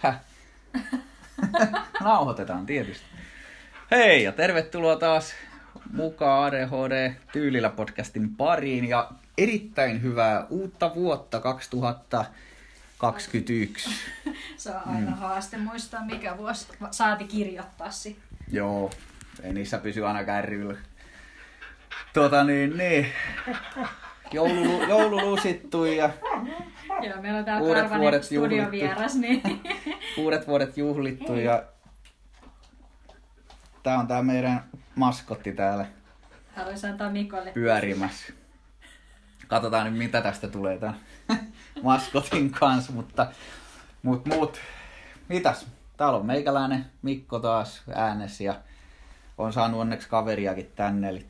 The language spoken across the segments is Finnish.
Häh? Nauhoitetaan tietysti. Hei ja tervetuloa taas mukaan ADHD Tyylillä podcastin pariin ja erittäin hyvää uutta vuotta 2021. Se on aina mm. haaste muistaa, mikä vuosi saati kirjoittaa sitten. Joo, ei niissä pysy aina kärryllä. Tuota niin, niin. Joulu, joulu lusittui ja Joo, meillä on täällä uudet Karvanen studiovieras. Niin... uudet vuodet juhlittu Hei. ja tää on tää meidän maskotti täällä. Haluaisin antaa Mikolle. Pyörimässä. Katsotaan nyt mitä tästä tulee tämän maskotin kanssa, mutta mut, mut, mitäs? Täällä on meikäläinen Mikko taas äänessä ja on saanut onneksi kaveriakin tänne. Eli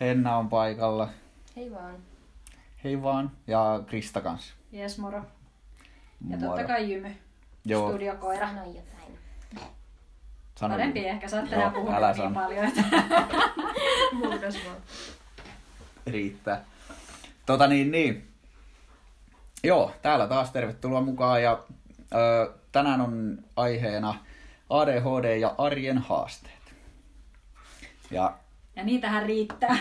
Henna on paikalla. Hei vaan. Hei vaan. Ja Krista kanssa. Jes, moro. Ja moro. totta kai Jymy. Joo. Studiokoira. Sano jotain. Sano Parempi Jymy. ehkä, sä oot tänään puhunut niin sano. paljon, että Muutas vaan. Riittää. Tota niin, niin. Joo, täällä taas tervetuloa mukaan ja ö, tänään on aiheena ADHD ja arjen haasteet. Ja ja niitähän riittää.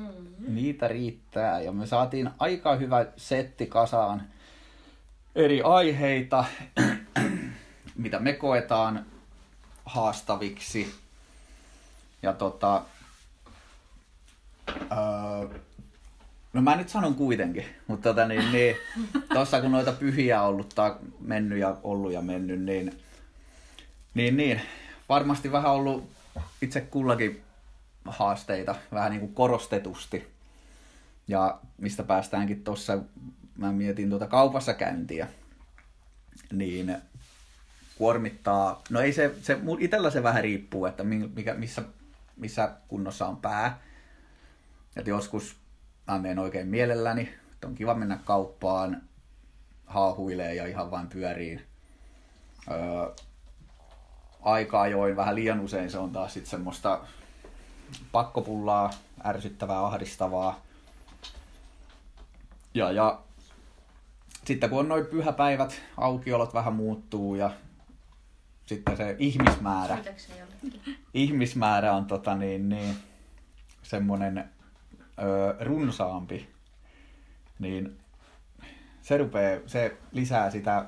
Mm. niitä riittää ja me saatiin aika hyvä setti kasaan eri aiheita, mitä me koetaan haastaviksi. Ja tota, öö, no mä nyt sanon kuitenkin, mutta tota niin, niin tossa kun noita pyhiä on ollut tai mennyt ja ollut ja mennyt, niin, niin, niin varmasti vähän ollut itse kullakin haasteita vähän niin kuin korostetusti. Ja mistä päästäänkin tuossa, mä mietin tuota kaupassa käyntiä, niin kuormittaa, no ei se, se itellä se vähän riippuu, että mikä, missä, missä kunnossa on pää. Että joskus mä menen oikein mielelläni, että on kiva mennä kauppaan, haahuilee ja ihan vain pyörii. Öö, aika ajoin vähän liian usein se on taas sitten semmoista pakkopullaa, ärsyttävää, ahdistavaa. Ja, ja sitten kun on noin pyhäpäivät, aukiolot vähän muuttuu ja sitten se ihmismäärä, ihmismäärä on tota niin, niin, semmoinen runsaampi, niin se, rupee, se lisää sitä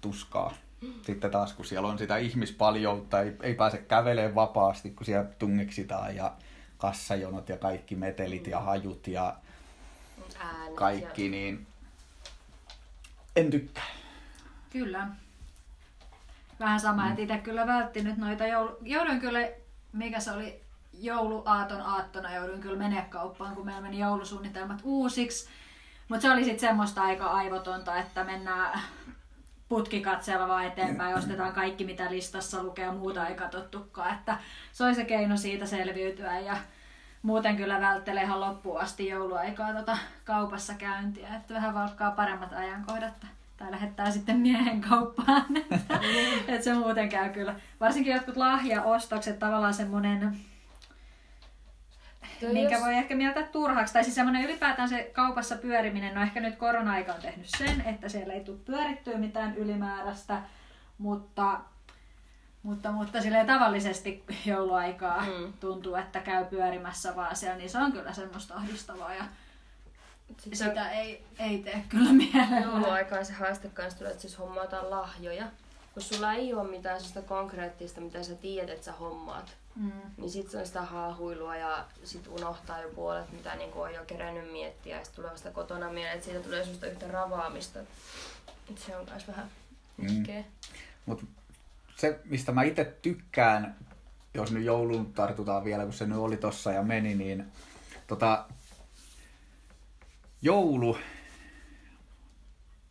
tuskaa. Sitten taas kun siellä on sitä ihmispaljoutta, ei, ei pääse kävelemään vapaasti, kun siellä tungeksitaan ja kassajonot ja kaikki metelit ja hajut ja Äänet kaikki, ja... niin en tykkää. Kyllä. Vähän sama, mm. että itse kyllä vältti nyt noita joulu... Jouduin kyllä, mikä se oli, jouluaaton aattona jouduin kyllä menee kauppaan, kun meillä meni joulusuunnitelmat uusiksi. Mutta se oli sitten semmoista aika aivotonta, että mennään putkikatseella vaan eteenpäin, ostetaan kaikki mitä listassa lukee ja muuta ei katsottukaan. Että se oli se keino siitä selviytyä ja muuten kyllä välttelee ihan loppuun asti jouluaikaa tota kaupassa käyntiä, että vähän valkkaa paremmat ajankohdat tai lähettää sitten miehen kauppaan. että, että se muuten käy kyllä. Varsinkin jotkut lahjaostokset, tavallaan semmoinen Tuo minkä jos... voi ehkä mieltää turhaksi. Tai siis semmoinen ylipäätään se kaupassa pyöriminen, no ehkä nyt korona-aika on tehnyt sen, että siellä ei tule pyörittyä mitään ylimääräistä, mutta, mutta, mutta silleen tavallisesti jouluaikaa mm. tuntuu, että käy pyörimässä vaan siellä, niin se on kyllä semmoista ahdistavaa ja sitä on... ei, ei tee kyllä mielellä. Jouluaikaan se haaste kanssa tulee, että siis hommataan lahjoja. Kun sulla ei ole mitään sellaista konkreettista, mitä sä tiedät, että sä hommaat, Mm. Niin sit se on sitä haahuilua ja sit unohtaa jo puolet, mitä niinku on jo kerännyt miettiä ja sit tulee vasta kotona mieleen, että siitä tulee semmoista yhtä ravaamista. Et se on myös vähän mm. Mut se, mistä mä itse tykkään, jos nyt joulun tartutaan vielä, kun se nyt oli tossa ja meni, niin tota, joulu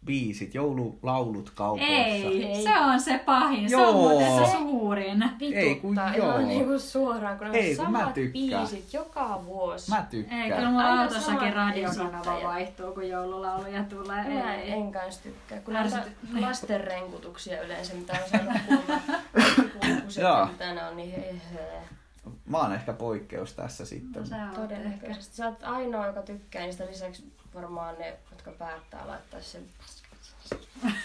biisit, joululaulut kaupoissa. Ei, se on se pahin. Joo. Se on muuten se suurin. Vituttaa ei, kun ihan joo. niinku suoraan, kun ei, on kun samat biisit joka vuosi. Mä tykkään. Ei, kyllä mulla autossakin radiokanava vaihtuu, kun joululauluja tulee. Mä ei. en kanssa tykkää. Kun näitä lasten renkutuksia yleensä, mitä on saanut kuulla, kuulla mitä ne on, niin he, he. Mä oon ehkä poikkeus tässä sitten. No, sä Todennäköisesti. Sä oot ainoa, joka tykkää niistä lisäksi varmaan ne, jotka päättää laittaa sen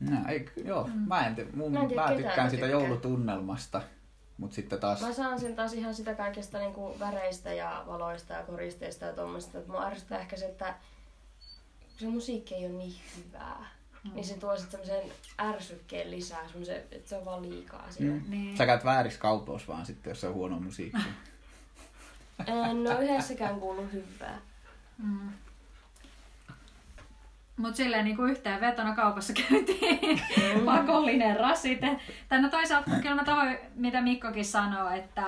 No, ei, joo, mm. mä en, mun, Mä en tiedä, mä tykkään sitä tykkää. joulutunnelmasta, mutta sitten taas... Mä saan sen taas ihan sitä kaikesta niinku väreistä ja valoista ja koristeista ja tuommoista. Että mua ärsyttää ehkä se, että se musiikki ei ole niin hyvää. Mm. Niin se tuo sitten semmoisen ärsykkeen lisää, semmoisen, että se on vaan liikaa siinä. Mm. Mm. Niin. Sä käyt väärissä kaupoissa vaan sitten, jos se on huono musiikki. En ole yhdessäkään kuullut hyvää. Mm. Mutta silleen niin kuin yhteenvetona kaupassa käytiin pakollinen rasite. Tai no toisaalta kyllä mä tohon, mitä Mikkokin sanoo, että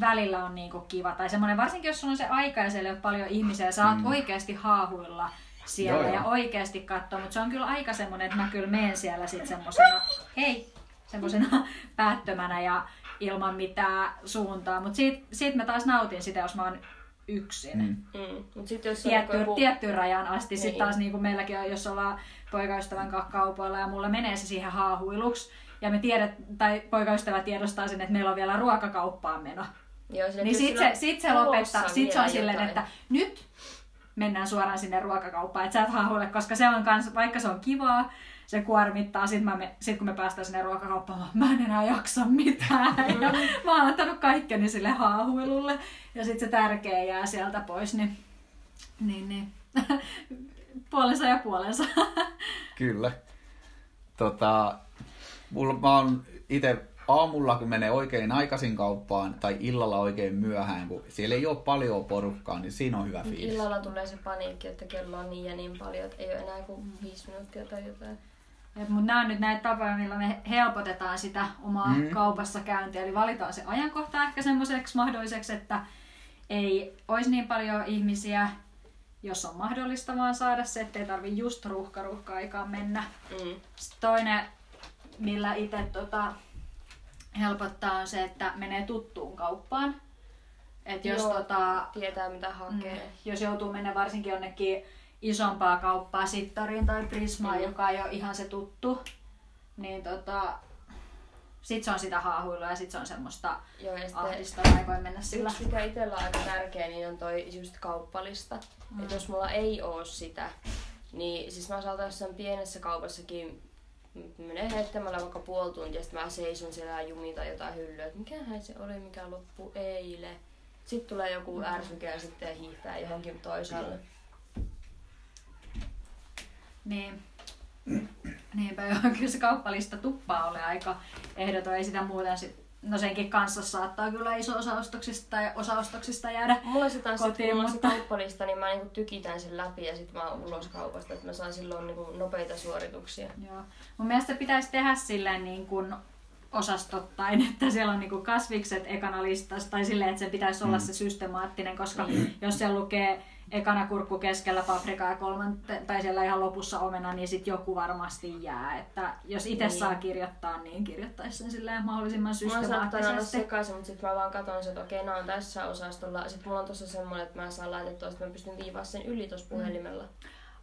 välillä on niinku kiva. Tai semmoinen, varsinkin jos sulla on se aika ja siellä ei ole paljon ihmisiä ja sä oot Mm. oikeasti haahuilla siellä Joo, joo. ja oikeasti katsoa. Mutta se on kyllä aika semmoinen, että mä kyllä menen siellä sitten semmosena, hei, semmosena päättömänä ja ilman mitään suuntaa. Mutta siitä, siitä mä taas nautin sitä, jos mä oon yksin. Mm. Mm. Mut sit jos on tietty, joku... tiettyyn rajan asti. Sitten Niin. taas niin kuin meilläkin on, jos ollaan poikaystävän kanssa kaupoilla ja mulla menee se siihen haahuiluksi. Ja me tiedet, tai poikaystävä tiedostaa sen, että meillä on vielä ruokakauppaan meno. Joo, siinä Niin sit siinä se, sit se lopettaa, sit se on silleen, että nyt mennään suoraan sinne ruokakauppaan, että sä et haahuile, koska se on kans, vaikka se on kivaa, se kuormittaa, sit, mä me, sit kun me päästään sinne ruokakauppaan, mä, mä en enää jaksa mitään. Ja mä oon antanut kaikkeni sille haahuilulle, ja sit se tärkeä jää sieltä pois, niin, niin, niin. puolensa ja puolensa. Kyllä. Tota, mulla, mä oon itse aamulla, kun menee oikein aikaisin kauppaan, tai illalla oikein myöhään, kun siellä ei ole paljon porukkaa, niin siinä on hyvä Mut fiilis. illalla tulee se paniikki, että kello on niin ja niin paljon, että ei ole enää kuin viisi minuuttia tai jotain. Mutta nämä on nyt näitä tapoja, millä me helpotetaan sitä omaa Mm. kaupassa käyntiä. Eli valitaan se ajankohta ehkä semmoiseksi mahdolliseksi, että ei olisi niin paljon ihmisiä, jos on mahdollista vaan saada se, ettei tarvi just ruuhka aikaan mennä. Mm. Sitten toinen, millä itse tota, helpottaa, on se, että menee tuttuun kauppaan. Et jos, Joo, tota, Tietää mitä hakee. Mm, jos joutuu mennä varsinkin jonnekin isompaa kauppaa, Sittoriin tai Prismaan, Mm. joka ei ole ihan se tuttu, niin tota, sit se on sitä haahuilua ja sit se on semmoista Joo, ja ahdistavaa, ei voi mennä sillä. yksi, mikä itsellä on aika tärkeä, niin on toi just kauppalista. Mm. Että jos mulla ei oo sitä, niin siis mä saatan jossain pienessä kaupassakin menee heittämällä vaikka puoli tuntia, sitten mä seison siellä ja jumita jotain hyllyä, että mikähän se oli, mikä loppu eilen. Sitten tulee joku ärsyke ja sitten hiihtää johonkin toisaalle. Niin. Niinpä joo, kyllä se kauppalista tuppaa ole aika ehdoton, ei sitä muuten sit, no senkin kanssa saattaa kyllä iso osa ostoksista tai osa ostoksista jäädä Mulla se taas, Kotiin, Kotiin, kun mulla on se mutta- kauppalista, niin mä niinku tykitän sen läpi ja sitten mä oon ulos kaupasta, että mä saan silloin niinku nopeita suorituksia. Joo. Mun mielestä pitäisi tehdä silleen niin kuin osastottain, että siellä on niin kuin kasvikset ekana listassa, tai silleen, että se pitäisi olla Mm. se systemaattinen, koska jos se lukee ekana kurkku keskellä paprikaa ja kolmante, tai siellä ihan lopussa omena, niin sitten joku varmasti jää. Että jos itse Niin. saa kirjoittaa, niin kirjoittaisi sen silleen mahdollisimman Mä saattaa olla systemaattisesti. sekaisin, mutta sitten mä vaan katson, että okei, nämä on tässä osastolla. Sitten mulla on tuossa semmoinen, että mä saan laitettua, että mä pystyn viivaa sen yli tuossa puhelimella.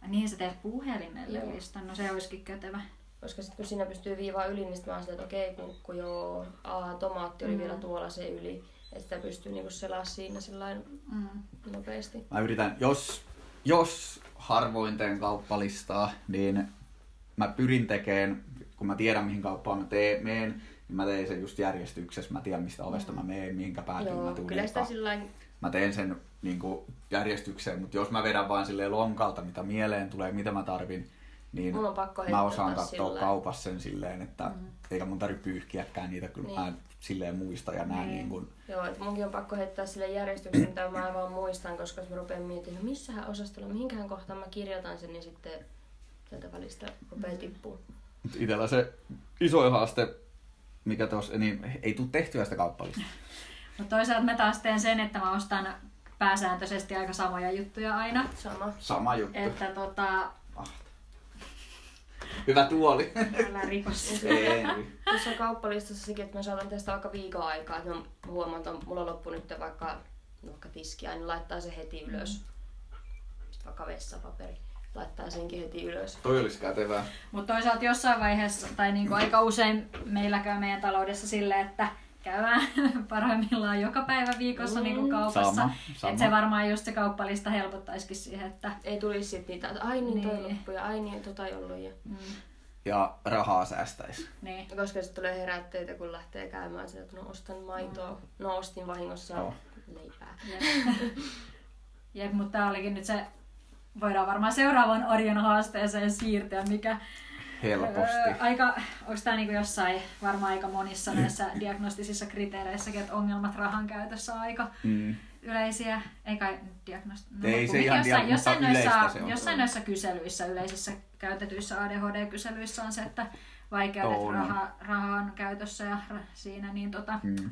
Niin sä teet puhelimelle Joo. listan, no se olisikin kätevä. Koska sitten kun siinä pystyy viivaa yli, niin sitten mä oon silleen, että okei, kunkku, joo, aa, tomaatti oli Mm. vielä tuolla se yli. Että sitä pystyy niinku selaa siinä sellainen Mm. nopeasti. Mä yritän, jos, jos harvoin teen kauppalistaa, niin mä pyrin tekemään, kun mä tiedän mihin kauppaan mä teen, meen, niin mä teen sen just järjestyksessä. Mä tiedän mistä ovesta mä meen, mihinkä päätyn mä Joo, tuun. kyllä sitä sillain, Mä teen sen niin kuin, järjestykseen, mutta jos mä vedän vaan silleen lonkalta, mitä mieleen tulee, mitä mä tarvin, niin Mulla on pakko mä osaan katsoa sillä- kaupassa sen silleen, että Mm. eikä mun tarvitse pyyhkiäkään niitä, kyllä Niin. mä silleen muista ja näen Niin. niin kuin, Joo, että munkin on pakko heittää sille järjestyksen, mitä mä vaan muistan, koska jos mä rupean miettimään, no missähän osastolla, mihinkähän kohtaan mä kirjoitan sen, niin sitten sieltä välistä rupeaa tippua. Mut itellä se isoin haaste, mikä tos, niin ei tule tehtyä sitä kauppalista. Mutta toisaalta mä taas teen sen, että mä ostan pääsääntöisesti aika samoja juttuja aina. Sama. Sama juttu. Että tota, Hyvä tuoli. älä rikos. ei. Tuossa kauppalistassa sekin, että mä saatan tästä vaikka viikon aikaa, että mä huomaan, että on- mulla loppu nyt vaikka, vaikka tiskiä, niin laittaa se heti ylös. Sitten vaikka vessapaperi, laittaa senkin heti ylös. Toi olisi kätevää. Mutta toisaalta jossain vaiheessa, tai niinku aika usein meillä käy meidän taloudessa silleen, että käydään parhaimmillaan joka päivä viikossa Mm. niinku kaupassa. Sama, sama. Et se varmaan just se kauppalista helpottaisikin siihen, että Ei tulisi sit niitä, että ai niin toi Niin. loppu ja ai niin tota ei ollut. Ja... mm, ja rahaa säästäisi. Niin. Koska se tulee herätteitä, kun lähtee käymään sillä, että no ostan maitoa. No ostin vahingossa Oh. leipää. Jep, Jep mutta tää olikin nyt se, voidaan varmaan seuraavan arjen haasteeseen siirtyä, mikä Helposti. Aika, onko tämä niinku jossain, varmaan aika monissa näissä diagnostisissa kriteereissäkin, että ongelmat rahan käytössä on aika Mm. yleisiä, ei kai diagnost... No, Ei se ihan jossain, jossain, noissa, se on. jossain noissa kyselyissä, yleisissä käytetyissä ADHD-kyselyissä on se, että vaikeudet On. raha, rahan käytössä ja ra- siinä, niin tota, Mm.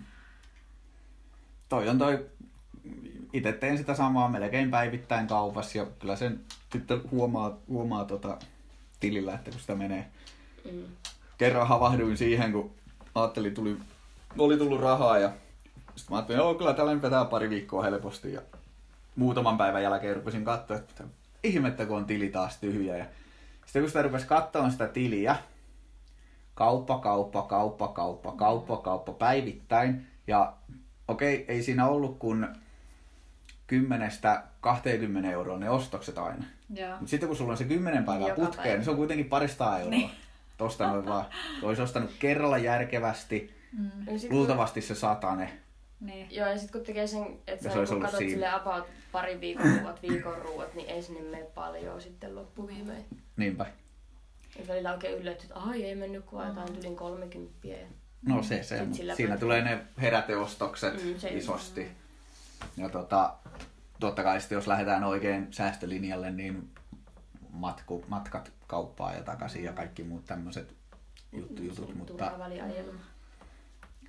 Toi on toi, itse teen sitä samaa melkein päivittäin kaupassa ja kyllä sen sitten huomaa, huomaa tota tilillä, että kun sitä menee. Mm. Kerran havahduin siihen, kun ajattelin, tuli, oli tullut rahaa ja sitten mä ajattelin, joo kyllä tällä nyt vetää pari viikkoa helposti ja muutaman päivän jälkeen rupesin katsoa, että ihmettä kun on tili taas tyhjä ja sitten kun sitä rupesi katsomaan sitä tiliä, kauppa, kauppa, kauppa, kauppa, kauppa, kauppa päivittäin. Ja okei, ei siinä ollut kuin 10-20 euroa ne ostokset aina. Mutta sitten kun sulla on se 10 päivää Joka putkeen, päivä. niin se on kuitenkin parista euroa. Niin. Tosta noin vaan. Olisi ostanut kerralla järkevästi, Mm, kun- luultavasti se satane. niin. Joo, ja sitten kun tekee sen, että sä se ollut katsot siinä. sille about pari viikon ruuat, viikon ruuat, niin ei sinne mene paljon sitten loppuviimein. Niinpä. Ja välillä oikein yllätty, että ai ei mennyt kuin jotain tylin 30 ja No se, se. Siinä pääsee. tulee ne heräteostokset Mm, se- isosti. Ja tota, totta kai sitten jos lähdetään oikein säästölinjalle, niin matku, matkat kauppaan ja takaisin ja kaikki muut tämmöiset juttu, jutut, mutta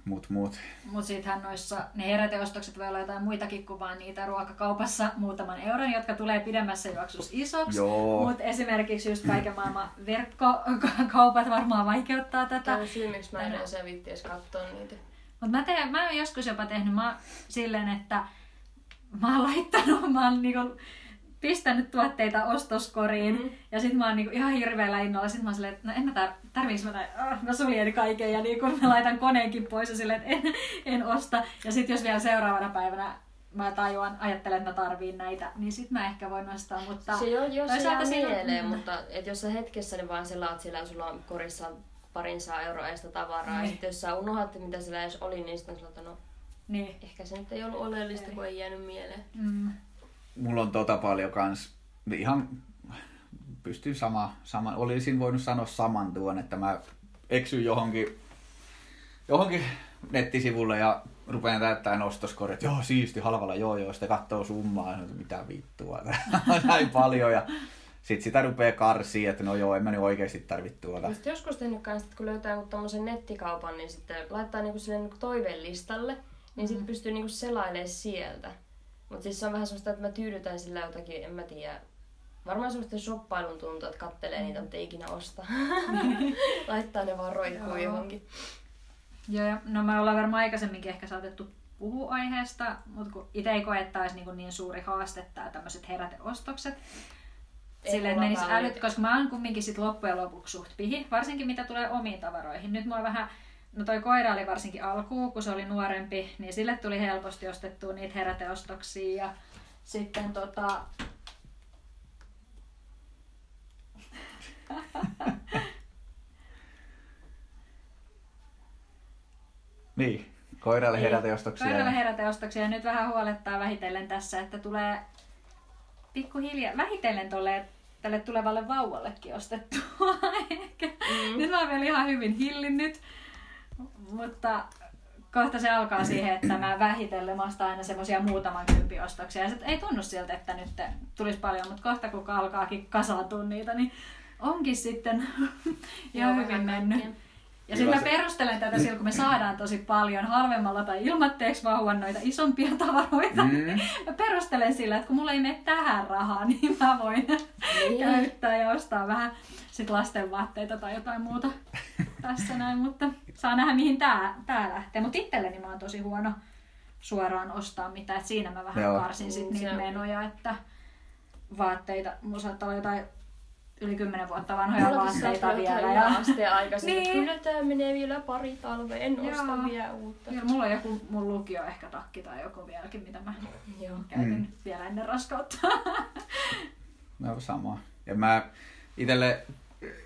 mut, mut. Mutta sittenhän noissa ne heräteostokset voi olla jotain muitakin kuin vaan niitä ruokakaupassa muutaman euron, jotka tulee pidemmässä juoksussa isoksi. Mutta esimerkiksi just kaiken maailman verkkokaupat varmaan vaikeuttaa tätä. Tämä on syy, miksi mä en viitti edes katsoa niitä. Mutta mä, teen, mä oon joskus jopa tehnyt mä, silleen, että mä oon laittanut, mä oon niinku pistänyt tuotteita ostoskoriin Mm. ja sit mä oon niinku ihan hirveällä innolla. Sit mä oon silleen, että no en mä tar- tarviiks mä, tai, oh, mä suljen kaiken ja niinku mä laitan koneenkin pois ja silleen, että en, en osta. Ja sit jos vielä seuraavana päivänä mä tajuan, ajattelen, että mä tarviin näitä, niin sit mä ehkä voin ostaa. Mutta Se jo, jos se jää mieleen, mm. mutta et jos sä hetkessä niin vaan selaat siellä, sulla on korissa parin saa euroa edestä tavaraa, ja Niin. sitten jos sä unohdat, mitä siellä edes oli, niin sitten on sellainen, että no Niin. ehkä se nyt ei ollut oleellista, kun ei jäänyt mieleen. Mm. Mulla on tota paljon kans, ihan pystyn sama, sama, olisin voinut sanoa saman tuon, että mä eksyn johonkin, johonkin nettisivulle ja rupean täyttämään ostoskorit. Joo, siisti, halvalla, joo, joo. Sitten katsoo summaa, no, mitä vittua, näin paljon. Ja sitten sitä rupeaa karsiin, että no joo, en mä nyt oikeasti tarvitse tuota. Ja sitten joskus tehnyt kans, että kun löytää jonkun tommosen nettikaupan, niin sitten laittaa niinku sille niinku toivelistalle, niin sitten pystyy niinku selailemaan sieltä. Mutta siis se on vähän semmoista, että mä tyydytän sillä jotakin, en mä tiedä. Varmaan semmoista shoppailun tuntuu, että kattelee niitä, mutta ei ikinä osta. Laittaa ne vaan roikkuu Joo. johonkin. Joo, ja no me ollaan varmaan aikaisemminkin ehkä saatettu puhua aiheesta, mutta kun itse ei koe, että olisi niin, niin suuri haaste tämä tämmöiset heräteostokset. Silleen, että menisi älyt, koska mä oon kumminkin sit loppujen lopuksi suht pihi, varsinkin mitä tulee omiin tavaroihin. Nyt mua vähän, no toi koira oli varsinkin alkuun, kun se oli nuorempi, niin sille tuli helposti ostettua niitä heräteostoksia ja sitten tota, Niin, koiralle Niin. heräteostoksia. Koiralle heräteostoksia. Ja nyt vähän huolettaa vähitellen tässä, että tulee pikkuhiljaa, vähitellen tolle, tälle tulevalle vauvallekin ostettua. Ehkä. Mm. Nyt mä oon vielä ihan hyvin hillinnyt. Mutta kohta se alkaa siihen, että mä vähitellen ostan aina semmosia muutaman kympin ostoksia. Ja sit ei tunnu siltä, että nyt tulisi paljon, mutta kohta kun alkaakin kasautua niitä, niin onkin sitten Joo, hyvin mennyt. kaikkea. Ja Kyllä sitten mä se- perustelen tätä sillä, kun me saadaan tosi paljon halvemmalla tai ilmatteeksi vauvan noita isompia tavaroita. Mm. Mä perustelen sillä, että kun mulla ei mene tähän rahaa, niin mä voin Niin. käyttää ja ostaa vähän sit lasten vaatteita tai jotain muuta tässä näin. Mutta saa nähdä, mihin tää, tää lähtee. Mutta itselleni mä oon tosi huono suoraan ostaa mitään. Et siinä mä vähän Joo. karsin sit Mm, niitä menoja, että vaatteita, mulla saattaa olla jotain yli 10 vuotta vanhoja Mullakin vaatteita vielä. Ja... asteen Niin. kyllä tää menee vielä pari talvea, en Joo. osta vielä uutta. Ja mulla on joku mun lukio ehkä takki tai joku vieläkin, mitä mä Joo. käytin Mm. vielä ennen raskautta. No sama. Ja mä itelle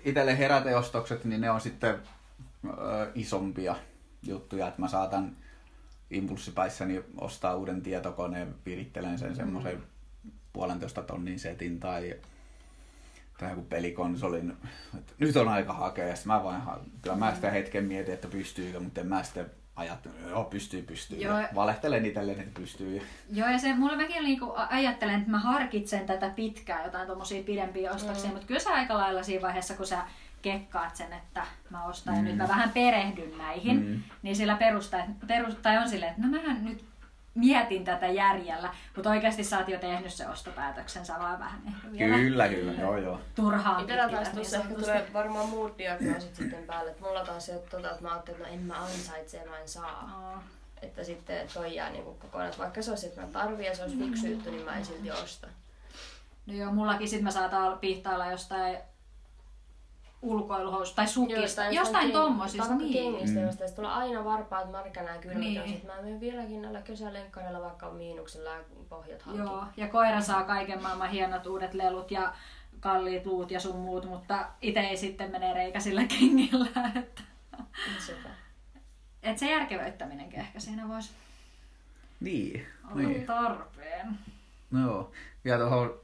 itselle heräteostokset, niin ne on sitten ö, isompia juttuja, että mä saatan impulssipäissäni ostaa uuden tietokoneen, virittelen sen semmoisen puolentoista tonnin setin tai, tai joku pelikonsolin. Et nyt on aika hakea ja mä vain, kyllä mä sitä hetken mietin, että pystyykö, mutta en mä sitten ajattelen, joo pystyy, pystyy. Joo. Ja valehtelen itselleni, että pystyy. Joo, ja se mulle mäkin niinku ajattelen, että mä harkitsen tätä pitkään, jotain tommosia pidempiä ostoksia, mm. mutta kyllä sä aika lailla siinä vaiheessa, kun sä kekkaat sen, että mä ostan mm. ja nyt mä vähän perehdyn näihin, Mm. mm. niin sillä perusta, perus, tai on silleen, että no mähän nyt mietin tätä järjellä, mutta oikeasti sä oot jo tehnyt se ostopäätöksen, sä vaan vähän ehkä vielä Kyllä, kyllä, joo joo. turhaan Itellä taas niin tuossa ehkä sanotusti. tulee varmaan muut diagnoosit sitten päälle. Et mulla taas se, että, tota, että mä ajattelin, että no en mä ansaitse ja mä en saa. Aa. Että sitten toi jää niinku kokonaan. Että Vaikka se olisi, että mä tarvitsen ja se olisi fiksu juttu, niin mä en silti osta. No joo, mullakin sit mä saatan pihtailla jostain ulkoiluhoususta tai sukista, tai jostain tai vaikka Niin. kengistä, mm. josta tulee aina varpaat märkänä ja kylmät. Niin. Mä menen vieläkin näillä kesälenkkareilla, vaikka on miinuksella ja pohjat halki. Joo, ja koira saa kaiken maailman hienot uudet lelut ja kalliit luut ja sun muut, mutta itse ei sitten mene reikäisillä kengillä. Että, Sepä. et se järkevöittäminenkin ehkä siinä voisi Niin, olla niin. tarpeen. No joo. Ja tuohon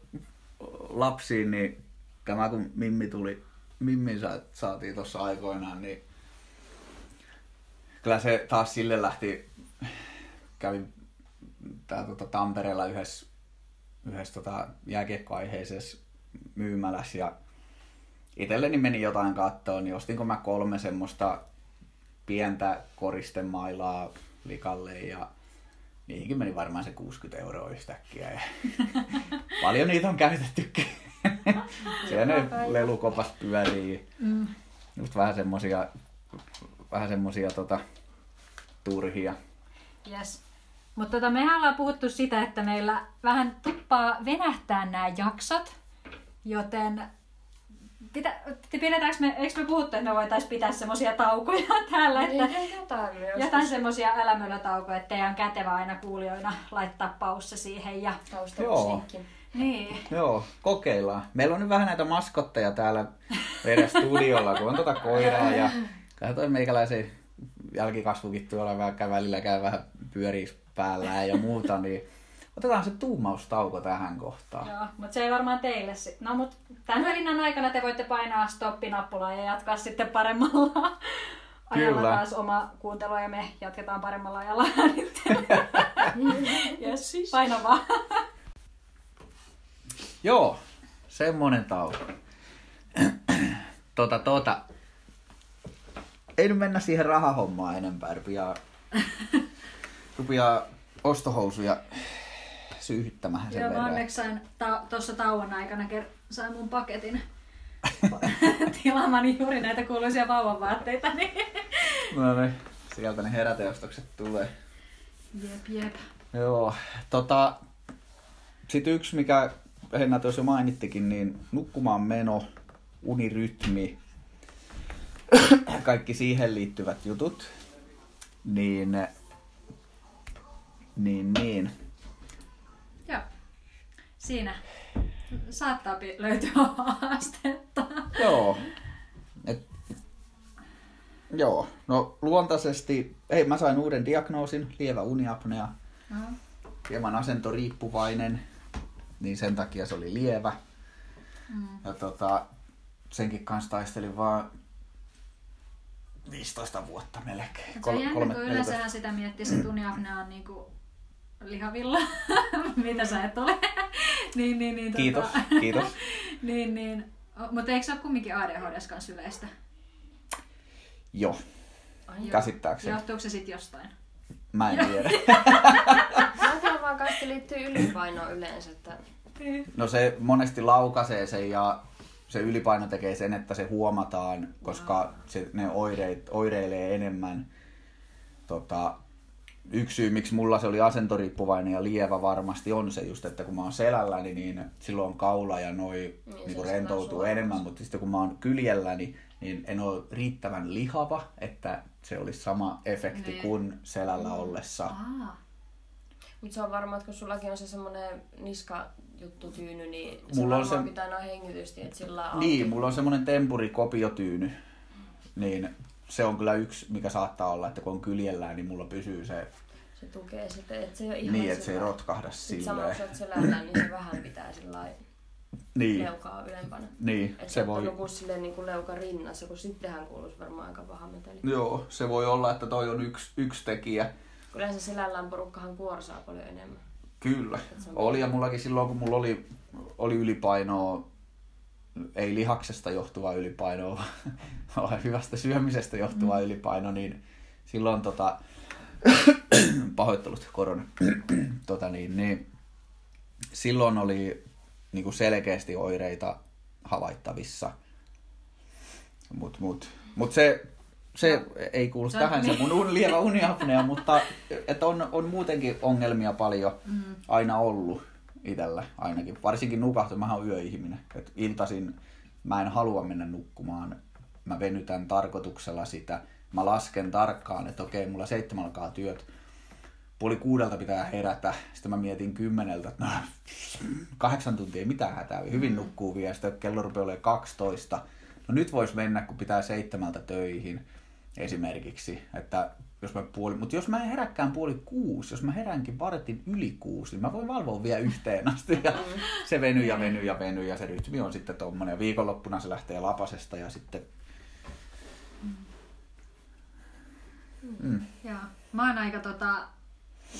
lapsiin, niin tämä kun Mimmi tuli, Mimmi sa- saatiin tuossa aikoinaan, niin kyllä se taas sille lähti, kävin tää, tota, Tampereella yhdessä, yhdessä tota, jääkiekkoaiheisessa myymälässä ja itselleni meni jotain kattoon, niin ostinko mä kolme semmoista pientä koristemailaa likalle ja niihinkin meni varmaan se 60 euroa yhtäkkiä. Ja paljon niitä on käytettykin. Siellä ne lelukopas pyörii. Mm. Just vähän semmosia, vähän semmosia tota, turhia. Yes. Mutta tota, mehän ollaan puhuttu sitä, että meillä vähän tuppaa venähtää nämä jaksot, joten pitä, pidetäänkö me, eikö me puhuttu, että me voitaisiin pitää semmoisia taukoja täällä, että Niin, jotain jotain semmoisia älämölötaukoja, että teidän on kätevä aina kuulijoina laittaa pausse siihen. Ja... taustamusiikki. Niin. Joo, kokeillaan. Meillä on nyt vähän näitä maskotteja täällä meidän studiolla, kun on tota koiraa ja toi meikäläisen jälkikasvukin tuolla vähän välillä käy vähän pyörii päällä ja muuta, niin otetaan se tuumaustauko tähän kohtaan. Joo, mutta se ei varmaan teille sit. No, mutta tämän välinnän aikana te voitte painaa stoppinappulaa ja jatkaa sitten paremmalla ajalla Kyllä. taas oma kuuntelua ja me jatketaan paremmalla ajalla yes, paina vaan. Joo, semmonen tauko. tota, tota. Ei nyt mennä siihen rahahommaan enempää. Rupiaa, rupiaa ostohousuja syyhyttämään sen Joo, verran. onneksi sain ta- tuossa tauon aikana ker- sain mun paketin tilaamani juuri näitä kuuluisia vauvanvaatteita. Niin... No niin, sieltä ne heräteostokset tulee. Jep, jep. Joo, tota, sitten yksi, mikä Henna tuossa jo mainittikin, niin nukkumaan meno, unirytmi, kaikki siihen liittyvät jutut, niin, niin, niin. Joo. Siinä saattaa löytyä haastetta. Joo. Et, joo, no luontaisesti, hei mä sain uuden diagnoosin, lievä uniapnea, No. hieman asentoriippuvainen, niin sen takia se oli lievä. Mm. Ja tota, senkin kanssa taistelin vaan 15 vuotta melkein. Se on jännä, kun yleensähän sitä miettii, se uniapnea on niinku lihavilla, mitä sä et ole. niin, niin, niin, Kiitos, tota, kiitos. niin, niin. Mutta eikö se ole kumminkin ADHD kanssa yleistä? Joo, Joo. käsittääkseni. Johtuuko se sitten jostain? Mä en tiedä. Mä vaan kaikki liittyy ylipainoon yleensä. Että... No se monesti laukaisee sen ja se ylipaino tekee sen, että se huomataan, koska se, ne oireit, oireilee enemmän. Tota, yksi syy, miksi mulla se oli asentoriippuvainen ja lievä varmasti on se just, että kun mä oon selälläni, niin silloin kaula ja noi Niin, niin, niin rentoutuu enemmän, mutta sitten kun mä oon kyljelläni, niin en ole riittävän lihava, että se olisi sama efekti Niin. kuin selällä ollessa. Aa. Mutta se on varmaan, että kun sullakin on se semmoinen niska juttu tyyny, niin se Mulla on se- pitää noin hengitysti, että sillä on Niin, mulla on semmoinen temburikopiotyyny, niin se on kyllä yksi, mikä saattaa olla, että kun on kyljellään, niin mulla pysyy se se tukee sitten, että se ei ole ihan niin, että se ei rotkahda Sit samalla kun silleen. sä niin se vähän pitää sillä Niin, leukaa ylempänä. niin, Että se voi, nukuu silleen niin kuin leuka rinnassa, kun sittenhän kuuluisi varmaan aika paha meteli. joo, se voi olla, että toi on yksi, yksi tekijä. Kun yleensä selällään porukkahan kuorsaa paljon enemmän. Kyllä, se oli ja mullakin silloin, kun mulla oli, oli ylipainoa, ei lihaksesta johtuvaa ylipainoa, vaan hyvästä syömisestä johtuvaa mm. ylipaino, niin silloin tota, pahoittelut korona, tota niin, niin, silloin oli niin kuin selkeästi oireita havaittavissa. Mutta mut, mut se, se ei kuulu Se- tähän, se niin. mun un, lievä uniapnea, mutta että on, on muutenkin ongelmia paljon Mm. aina ollut itsellä ainakin. Varsinkin nukahtu, mä oon yöihminen. Et iltaisin mä en halua mennä nukkumaan. Mä venytän tarkoituksella sitä. Mä lasken tarkkaan, että okei, mulla seitsemän alkaa työt. Puoli kuudelta pitää herätä. Sitten mä mietin kymmeneltä, että no, kahdeksan tuntia ei mitään hätää. Hyvin nukkuu vielä. Sitten kello rupeaa olemaan 12. No nyt vois mennä, kun pitää seitsemältä töihin esimerkiksi. Että jos mä puoli, mutta jos mä en heräkään puoli kuusi, jos mä heränkin vartin yli kuusi, niin mä voin valvoa vielä yhteen asti. Ja se venyy ja venyy ja venyy ja se rytmi on sitten tommonen. Ja viikonloppuna se lähtee lapasesta ja sitten... Mm. Joo. Mä oon aika tota,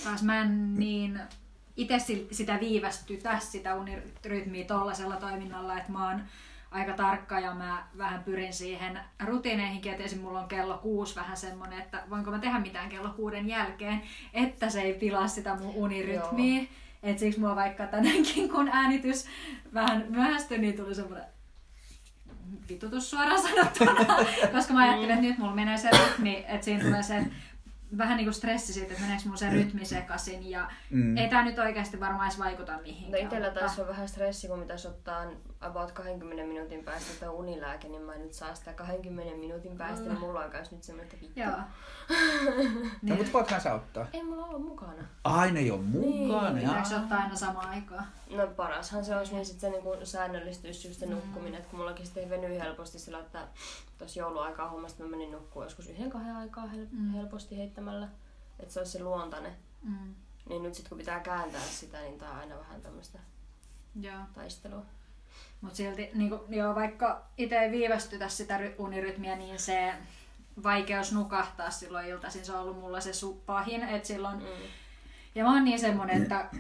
taas mä en niin itse sitä viivästytä sitä unirytmiä tollasella toiminnalla, että mä oon aika tarkka ja mä vähän pyrin siihen rutiineihinkin, että esim. mulla on kello kuusi vähän semmonen, että voinko mä tehdä mitään kello kuuden jälkeen, että se ei pilaa sitä mun unirytmiä. Et siksi mulla vaikka tänäänkin, kun äänitys vähän myöhästyi, niin tuli semmoinen vitutus suoraan sanottuna, koska mä ajattelin, että nyt mulla menee se rytmi, että siinä tulee se vähän niinku stressi siitä, että meneekö mulla se rytmi sekaisin ja Mm. mm. ei tää nyt oikeasti varmaan edes vaikuta No mihinkään. itellä mutta- taas on vähän stressi, kun pitäisi ottaa about 20 minuutin päästä tämä unilääke, niin mä en nyt saa sitä 20 minuutin päästä, niin mulla on myös nyt semmoinen, että vittu. Joo. No, niin. mutta voithan sä ottaa. Ei mulla ole mukana. Aina ei ole mukana. Niin. Pitääkö se ottaa aina samaan aikaan? No parashan se olisi, niin sit se niinku säännöllistyisi just se nukkuminen, että kun mullakin sitten venyy helposti sillä, että tuossa jouluaikaa hommasta mä menin nukkua joskus yhden kahden aikaa hel- Mm. helposti heittämällä, että se olisi se luontainen. Mm. Niin nyt sitten kun pitää kääntää sitä, niin tää on aina vähän tämmöistä taistelua. Mutta silti, niin kuin, joo, vaikka itse ei viivästytä sitä ry- unirytmiä, niin se vaikeus nukahtaa silloin iltaisin, se on ollut mulla se su- pahin. Et silloin, Mm. ja mä oon niin semmonen, että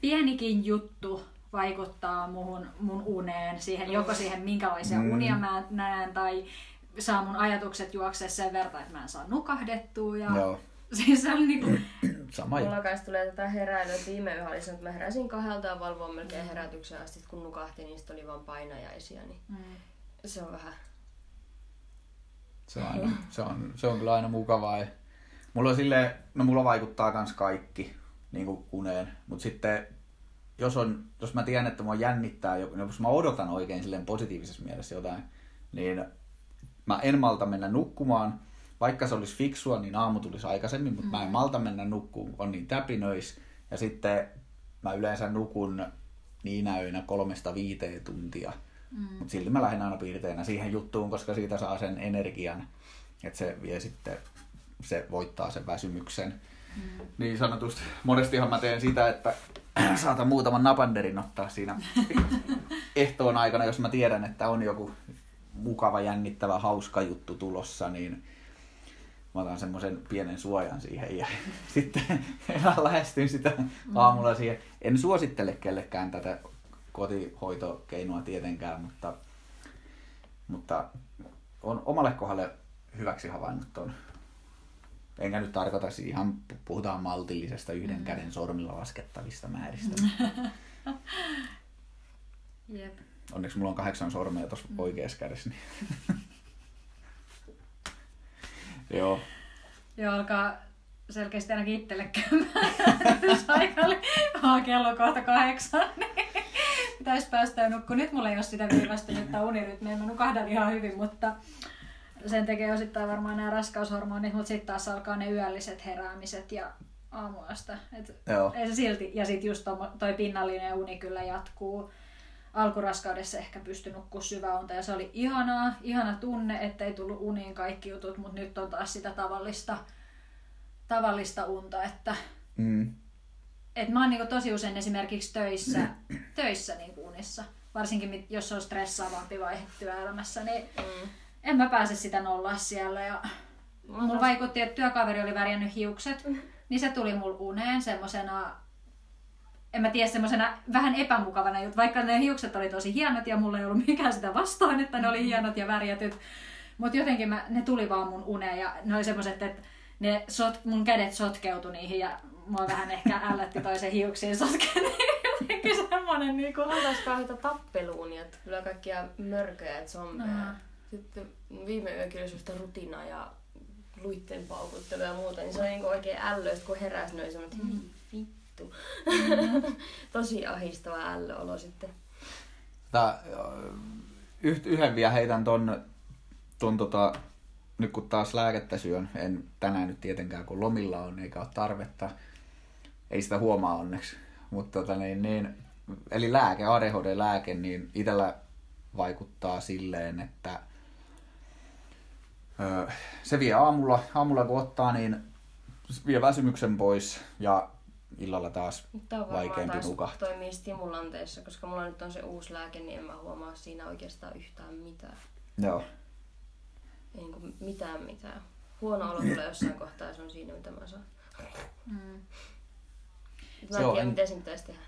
pienikin juttu vaikuttaa muhun, mun uneen, siihen, joko siihen minkälaisia Mm. unia mä näen tai saa mun ajatukset juoksee sen verran, että mä en saa nukahdettua. Ja Joo, siis se on niinku, sama Mulla kanssa tulee tätä heräilyä, että viime yö oli se, että mä heräsin kahdelta ja valvoin melkein herätyksen asti, kun nukahti, niin sitten oli vaan painajaisia, niin mm, se on vähän... Se on, aina, se, on, se on kyllä aina mukavaa. Ja mulla on silleen, no mulla vaikuttaa kans kaikki niin kuin uneen, mutta sitten jos, on, jos mä tiedän, että mua jännittää, joku- jos mä odotan oikein silleen positiivisessa mielessä jotain, niin mä en malta mennä nukkumaan. Vaikka se olisi fiksua, niin aamu tulisi aikaisemmin, mutta mä en malta mennä nukkumaan, on niin täpinöis. Ja sitten mä yleensä nukun niinä öinä kolmesta viiteen tuntia. mm, Mutta silti mä lähden aina piirteinä siihen juttuun, koska siitä saa sen energian, että se vie sitten, se voittaa sen väsymyksen. Mm. Niin sanotusti, monestihan mä teen sitä, että saatan muutaman napanderin ottaa siinä ehtoon aikana, jos mä tiedän, että on joku mukava, jännittävä, hauska juttu tulossa, niin mä otan semmoisen pienen suojan siihen ja sitten lähestyn sitä aamulla siihen. En suosittele kellekään tätä kotihoitokeinoa tietenkään, mutta, mutta on omalle kohdalle hyväksi havainnut ton. Enkä nyt tarkoita siis ihan, puhutaan maltillisesta yhden mm. käden sormilla laskettavista määristä. Jep. Onneksi mulla on kahdeksan sormea tuossa mm. oikeassa kädessä. Niin. Joo. Joo, alkaa selkeästi ainakin itselle käymään. Aika oli vaan kello kohta kahdeksan, niin pitäisi päästä nukkumaan. Nyt mulla ei ole sitä viivästynyttä unirytmiä, mä nukahdan ihan hyvin, mutta sen tekee osittain varmaan nämä raskaushormonit, mutta sitten taas alkaa ne yölliset heräämiset ja aamuyöstä. Et Joo. ei se silti, ja sitten just toi, toi pinnallinen uni kyllä jatkuu. Alkuraskaudessa ehkä pysty nukkua syvää unta ja se oli ihanaa, ihana tunne, ettei tullut uniin kaikki jutut, mutta nyt on taas sitä tavallista, tavallista unta, että Mm. et mä oon niinku tosi usein esimerkiksi töissä, töissä niinku unissa, varsinkin jos on stressaavampi vaihe työelämässä, niin Mm. En mä pääse sitä nollaa siellä. Ja mulla vaikutti, että työkaveri oli värjännyt hiukset, niin se tuli mulla uneen semmosena, en mä tiedä, semmosena vähän epämukavana juttu, vaikka ne hiukset oli tosi hienot ja mulla ei ollut mikään sitä vastaan, että ne oli hienot ja värjätyt. Mutta jotenkin mä, ne tuli vaan mun uneen ja ne oli semmoset, että ne sot, mun kädet sotkeutui niihin ja mua vähän ehkä ällötti toisen hiuksiin sotkeen. jotenkin semmonen niinku... Taas kauheita tappeluunia, että kyllä kaikkia mörköjä ja zombeja. Aha. Sitten viime yökin oli rutinaa ja luitten paukuttelua ja muuta, niin se oli niinku oikein ällöistä, kun heräsi, niin oli semmoinen, että hyi vittu. Tosi ahistava ällöolo sitten. Tää, yht, yhden vielä heitän ton, ton tota, nyt kun taas lääkettä syön, en tänään nyt tietenkään kun lomilla on eikä ole tarvetta, ei sitä huomaa onneksi, mutta tota, niin, niin, eli lääke, ADHD-lääke, niin itsellä vaikuttaa silleen, että se vie aamulla, aamulla kun ottaa, niin vie väsymyksen pois ja illalla taas Tämä on varmaan vaikeampi taas nukahtaa. toimii stimulanteissa, koska mulla nyt on se uusi lääke, niin en mä huomaa siinä oikeastaan yhtään mitään. Joo. Ei niinku mitään mitään. Huono olo tulee jossain kohtaa ja se on siinä, mitä mä saan. Mm. Mä en Joo, tiedä, en- miten se pitäisi tehdä.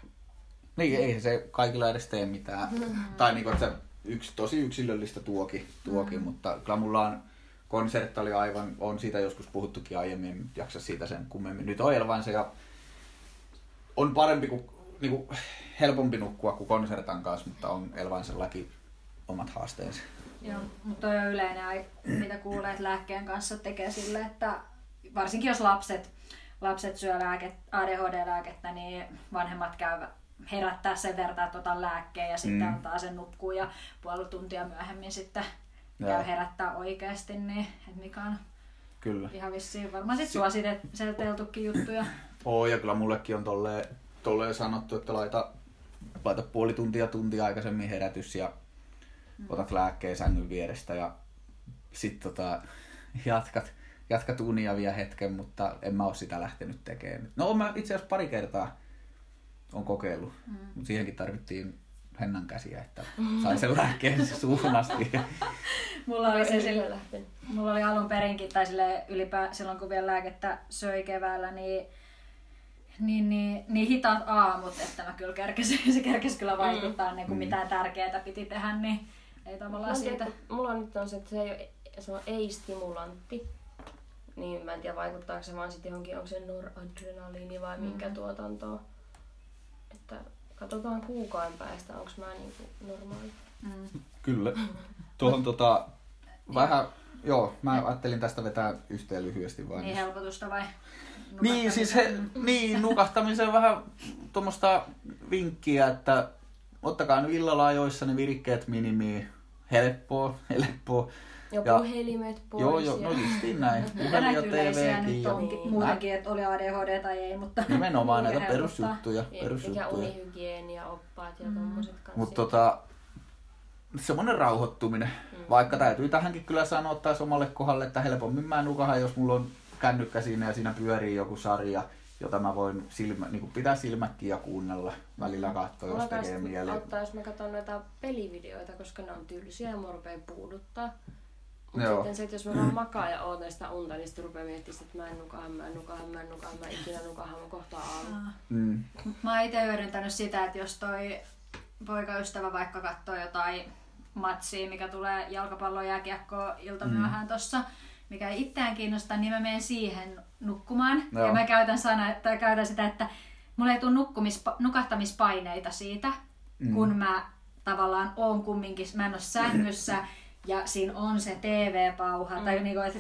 Niin, ei se kaikilla edes tee mitään. tai niinku, että se yksi, tosi yksilöllistä tuoki, tuoki mutta kyllä mulla on konsertti oli aivan, on siitä joskus puhuttukin aiemmin, en jaksa siitä sen kummemmin. Nyt on Elvanse ja on parempi kuin, niinku, helpompi nukkua kuin konsertan kanssa, mutta on Elvansellakin omat haasteensa. Joo, mutta on yleinen, mitä kuulee, että lääkkeen kanssa tekee sille, että varsinkin jos lapset, lapset syö lääke, ADHD-lääkettä, niin vanhemmat käyvät herättää sen verran, että otan lääkkeen ja sitten Mm. antaa sen nukkuu ja puoli tuntia myöhemmin sitten Joo. käy herättää oikeasti, niin että mikä on Kyllä. ihan vissiin varmaan sit suositeltukin juttuja. Oo, ja kyllä mullekin on tolleen, tolleen sanottu, että laita, laita puoli tuntia tuntia aikaisemmin herätys ja otat lääkkeen sängyn vierestä ja sit tota, jatkat, jatkat unia vielä hetken, mutta en mä oo sitä lähtenyt tekemään. No mä itse asiassa pari kertaa on kokeillut, mm. mutta siihenkin tarvittiin hennan käsiä, että sai sen lääkkeen suuhun asti. Mulla oli se sille. Mulla oli alun perinkin, tai sille ylipä, silloin kun vielä lääkettä söi keväällä, niin, niin, niin, niin hitaat aamut, että mä kyllä kerkesin, se kerkesi kyllä vaikuttaa, mm. niin kuin mitään tärkeää piti tehdä, niin ei Mä tavallaan tiedä, siitä. kun mulla on nyt on se, että se, ei ole, se on ei-stimulantti. Niin mä en tiedä vaikuttaako se vaan sitten johonkin, onko se noradrenaliini vai minkä tuotantoa. Että katsotaan kuukauden päästä, onko mä niinku normaali. Mm. Kyllä. Tuohon tota, vähän, joo, mä ajattelin tästä vetää yhteen lyhyesti vain. Niin helpotusta vai? Niin, siis he, niin, nukahtamisen vähän tuommoista vinkkiä, että ottakaa nyt illalla ajoissa ne virikkeet minimiin. Helppoa, helppoa. Ja Ja- puhelimet pois. Joo, joo, ja... no justiin näin. Ja Puhelin ja nyt onkin Niin. muutenkin, että oli ADHD tai ei, mutta nimenomaan näitä perusjuttuja. Niin, Mikä perusjuttuja. unihygienia, oppaat ja mm. tommoset kanssa. Mutta tota, semmoinen rauhoittuminen. Mm. Vaikka täytyy tähänkin kyllä sanoa taas omalle kohdalle, että helpommin mä nukahan, jos mulla on kännykkä siinä ja siinä pyörii joku sarja, jota mä voin silmä, niin pitää silmätkin ja kuunnella. Välillä katsoa, jos tekee mieli. auttaa, jos mä katson noita pelivideoita, koska ne on tylsiä ja mua puuduttaa. Mutta Joo. sitten se, että jos mä vaan makaan ja ootan sitä unta, niin sitten rupeaa miettimään, että mä en nukaha, mä en nukaha, mä en nukaha, mä en ikinä nukaha, mä kohta aamu. Mm. Mä oon itse hyödyntänyt sitä, että jos toi poikaystävä vaikka katsoo jotain matsia, mikä tulee jalkapallon jääkiekkoa iltamyöhään tossa, mikä ei itseään kiinnosta, niin mä menen siihen nukkumaan. Joo. Ja mä käytän, sana, tai käytän sitä, että mulla ei tule nukkumispa- nukahtamispaineita siitä, mm. kun mä tavallaan oon kumminkin, mä en ole sängyssä ja siinä on se TV-pauha. Mm. Tai niinku, että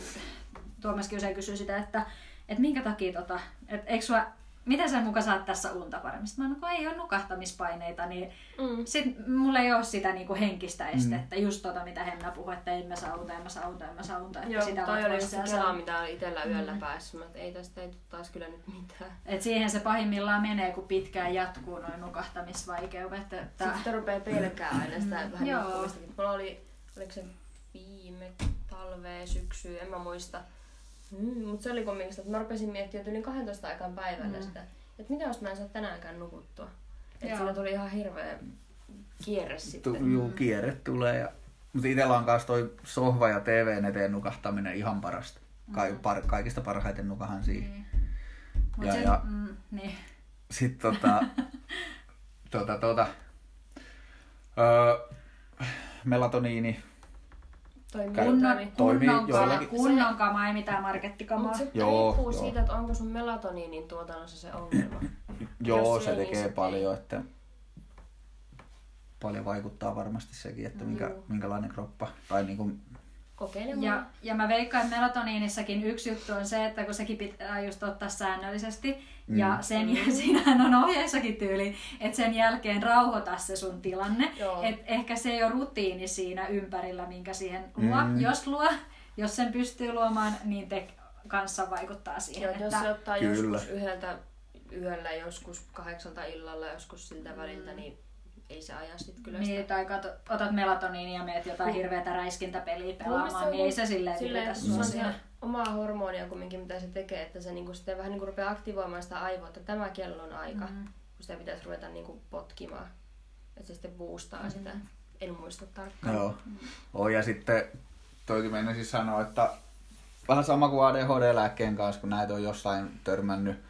Tuomaskin usein kysyy sitä, että, että minkä takia tota, että eikö sua miten sen muka saat tässä unta paremmin? Sitten mä no, kun ei ole nukahtamispaineita, niin Mm. sit mulla ei ole sitä niinku henkistä estettä. Mm. Just tota, mitä Henna puhui, että en mä saa unta, en mä saa unta, en mä saa unta. Että Joo, sitä toi oli se siellä kela, saa- mitä oli itsellä yöllä mm. päässä. Mä, että ei tästä ei taas kyllä nyt mitään. Et siihen se pahimmillaan menee, kun pitkään jatkuu noin nukahtamisvaikeudet. Että... Sitten rupeaa pelkää aina sitä Mm, vähän joo. Mulla oli, oliko se viime talvea, syksyä, en mä muista. Mm, mutta se oli kumminkin sitä, että mä rupesin miettimään yli 12 aikaan päivällä Mm. sitä, että mitä jos mä en saa tänäänkään nukuttua. Että siinä tuli ihan hirveä kierre sitten. Tu, juu, kierre tulee. Ja... Mutta itsellä on myös toi sohva ja TVn eteen nukahtaminen ihan parasta. Ka- par, kaikista parhaiten nukahan siihen. Niin. Mut Ja- sen, ja- Mm, niin. Sitten tota, tota, tota, öö, melatoniini, Toimii, Kunnon, toimi. Toimii kunnon, kama, joillakin. kunnon kama, ei mitään markettikamaa. Mutta se Joo, riippuu joo. siitä, että onko sun melatoniinin tuotannossa se ongelma. joo Jos se ei, niin tekee sit paljon, että paljon vaikuttaa varmasti sekin, että minkä, Joo. minkälainen kroppa, tai niinku, Kokeilemaan. Ja, ja mä veikkaan, että melatoniinissakin yksi juttu on se, että kun sekin pitää just ottaa säännöllisesti, mm. ja sen, Mm. siinähän on ohjeissakin tyyli, että sen jälkeen rauhoita se sun tilanne. Joo. Et ehkä se ei ole rutiini siinä ympärillä, minkä siihen luo. Mm. Jos luo, jos sen pystyy luomaan, niin te kanssa vaikuttaa siihen. Joo, jos se ottaa Kyllä. joskus yhdeltä yöllä, joskus kahdeksalta illalla, joskus siltä väliltä, niin ei se aja sit kyllä niin, sitä. tai kato, otat melatoniinia ja meet jotain hirveätä räiskintäpeliä pelaamaan, se niin ei se silleen silleen, ylitä se on sua siinä. Omaa hormonia kumminkin, mitä se tekee, että se niinku sitten vähän niinku rupeaa aktivoimaan sitä aivoa, että tämä kellon aika, Mm. kun sitä pitäisi ruveta niinku potkimaan. Että se sitten boostaa Mm. sitä. En muista tarkkaan. joo. Oh, ja sitten toikin mennä siis sanoa, että vähän sama kuin ADHD-lääkkeen kanssa, kun näitä on jossain törmännyt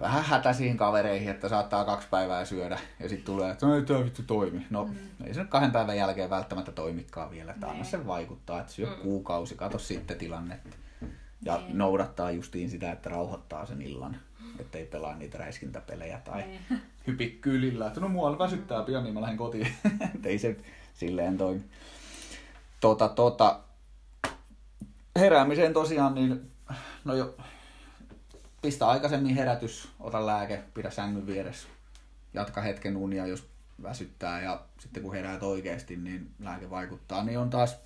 vähän hätäisiin kavereihin, että saattaa kaksi päivää syödä ja sitten tulee, että no ei tämä vittu toimi. No mm. ei se nyt kahden päivän jälkeen välttämättä toimikaan vielä, että anna Niin. sen vaikuttaa, että syö Mm. kuukausi, kato sitten tilannetta. Ja Niin. noudattaa justiin sitä, että rauhoittaa sen illan, ettei pelaa niitä räiskintäpelejä tai Niin. hypi kylillä, että no mua väsyttää pian, niin mä lähden kotiin. Ei se silleen toimi. Tota, tota, heräämiseen tosiaan, niin no jo, pistä aikaisemmin herätys, ota lääke, pidä sängyn vieressä, jatka hetken unia, jos väsyttää ja sitten kun heräät oikeasti, niin lääke vaikuttaa, niin on taas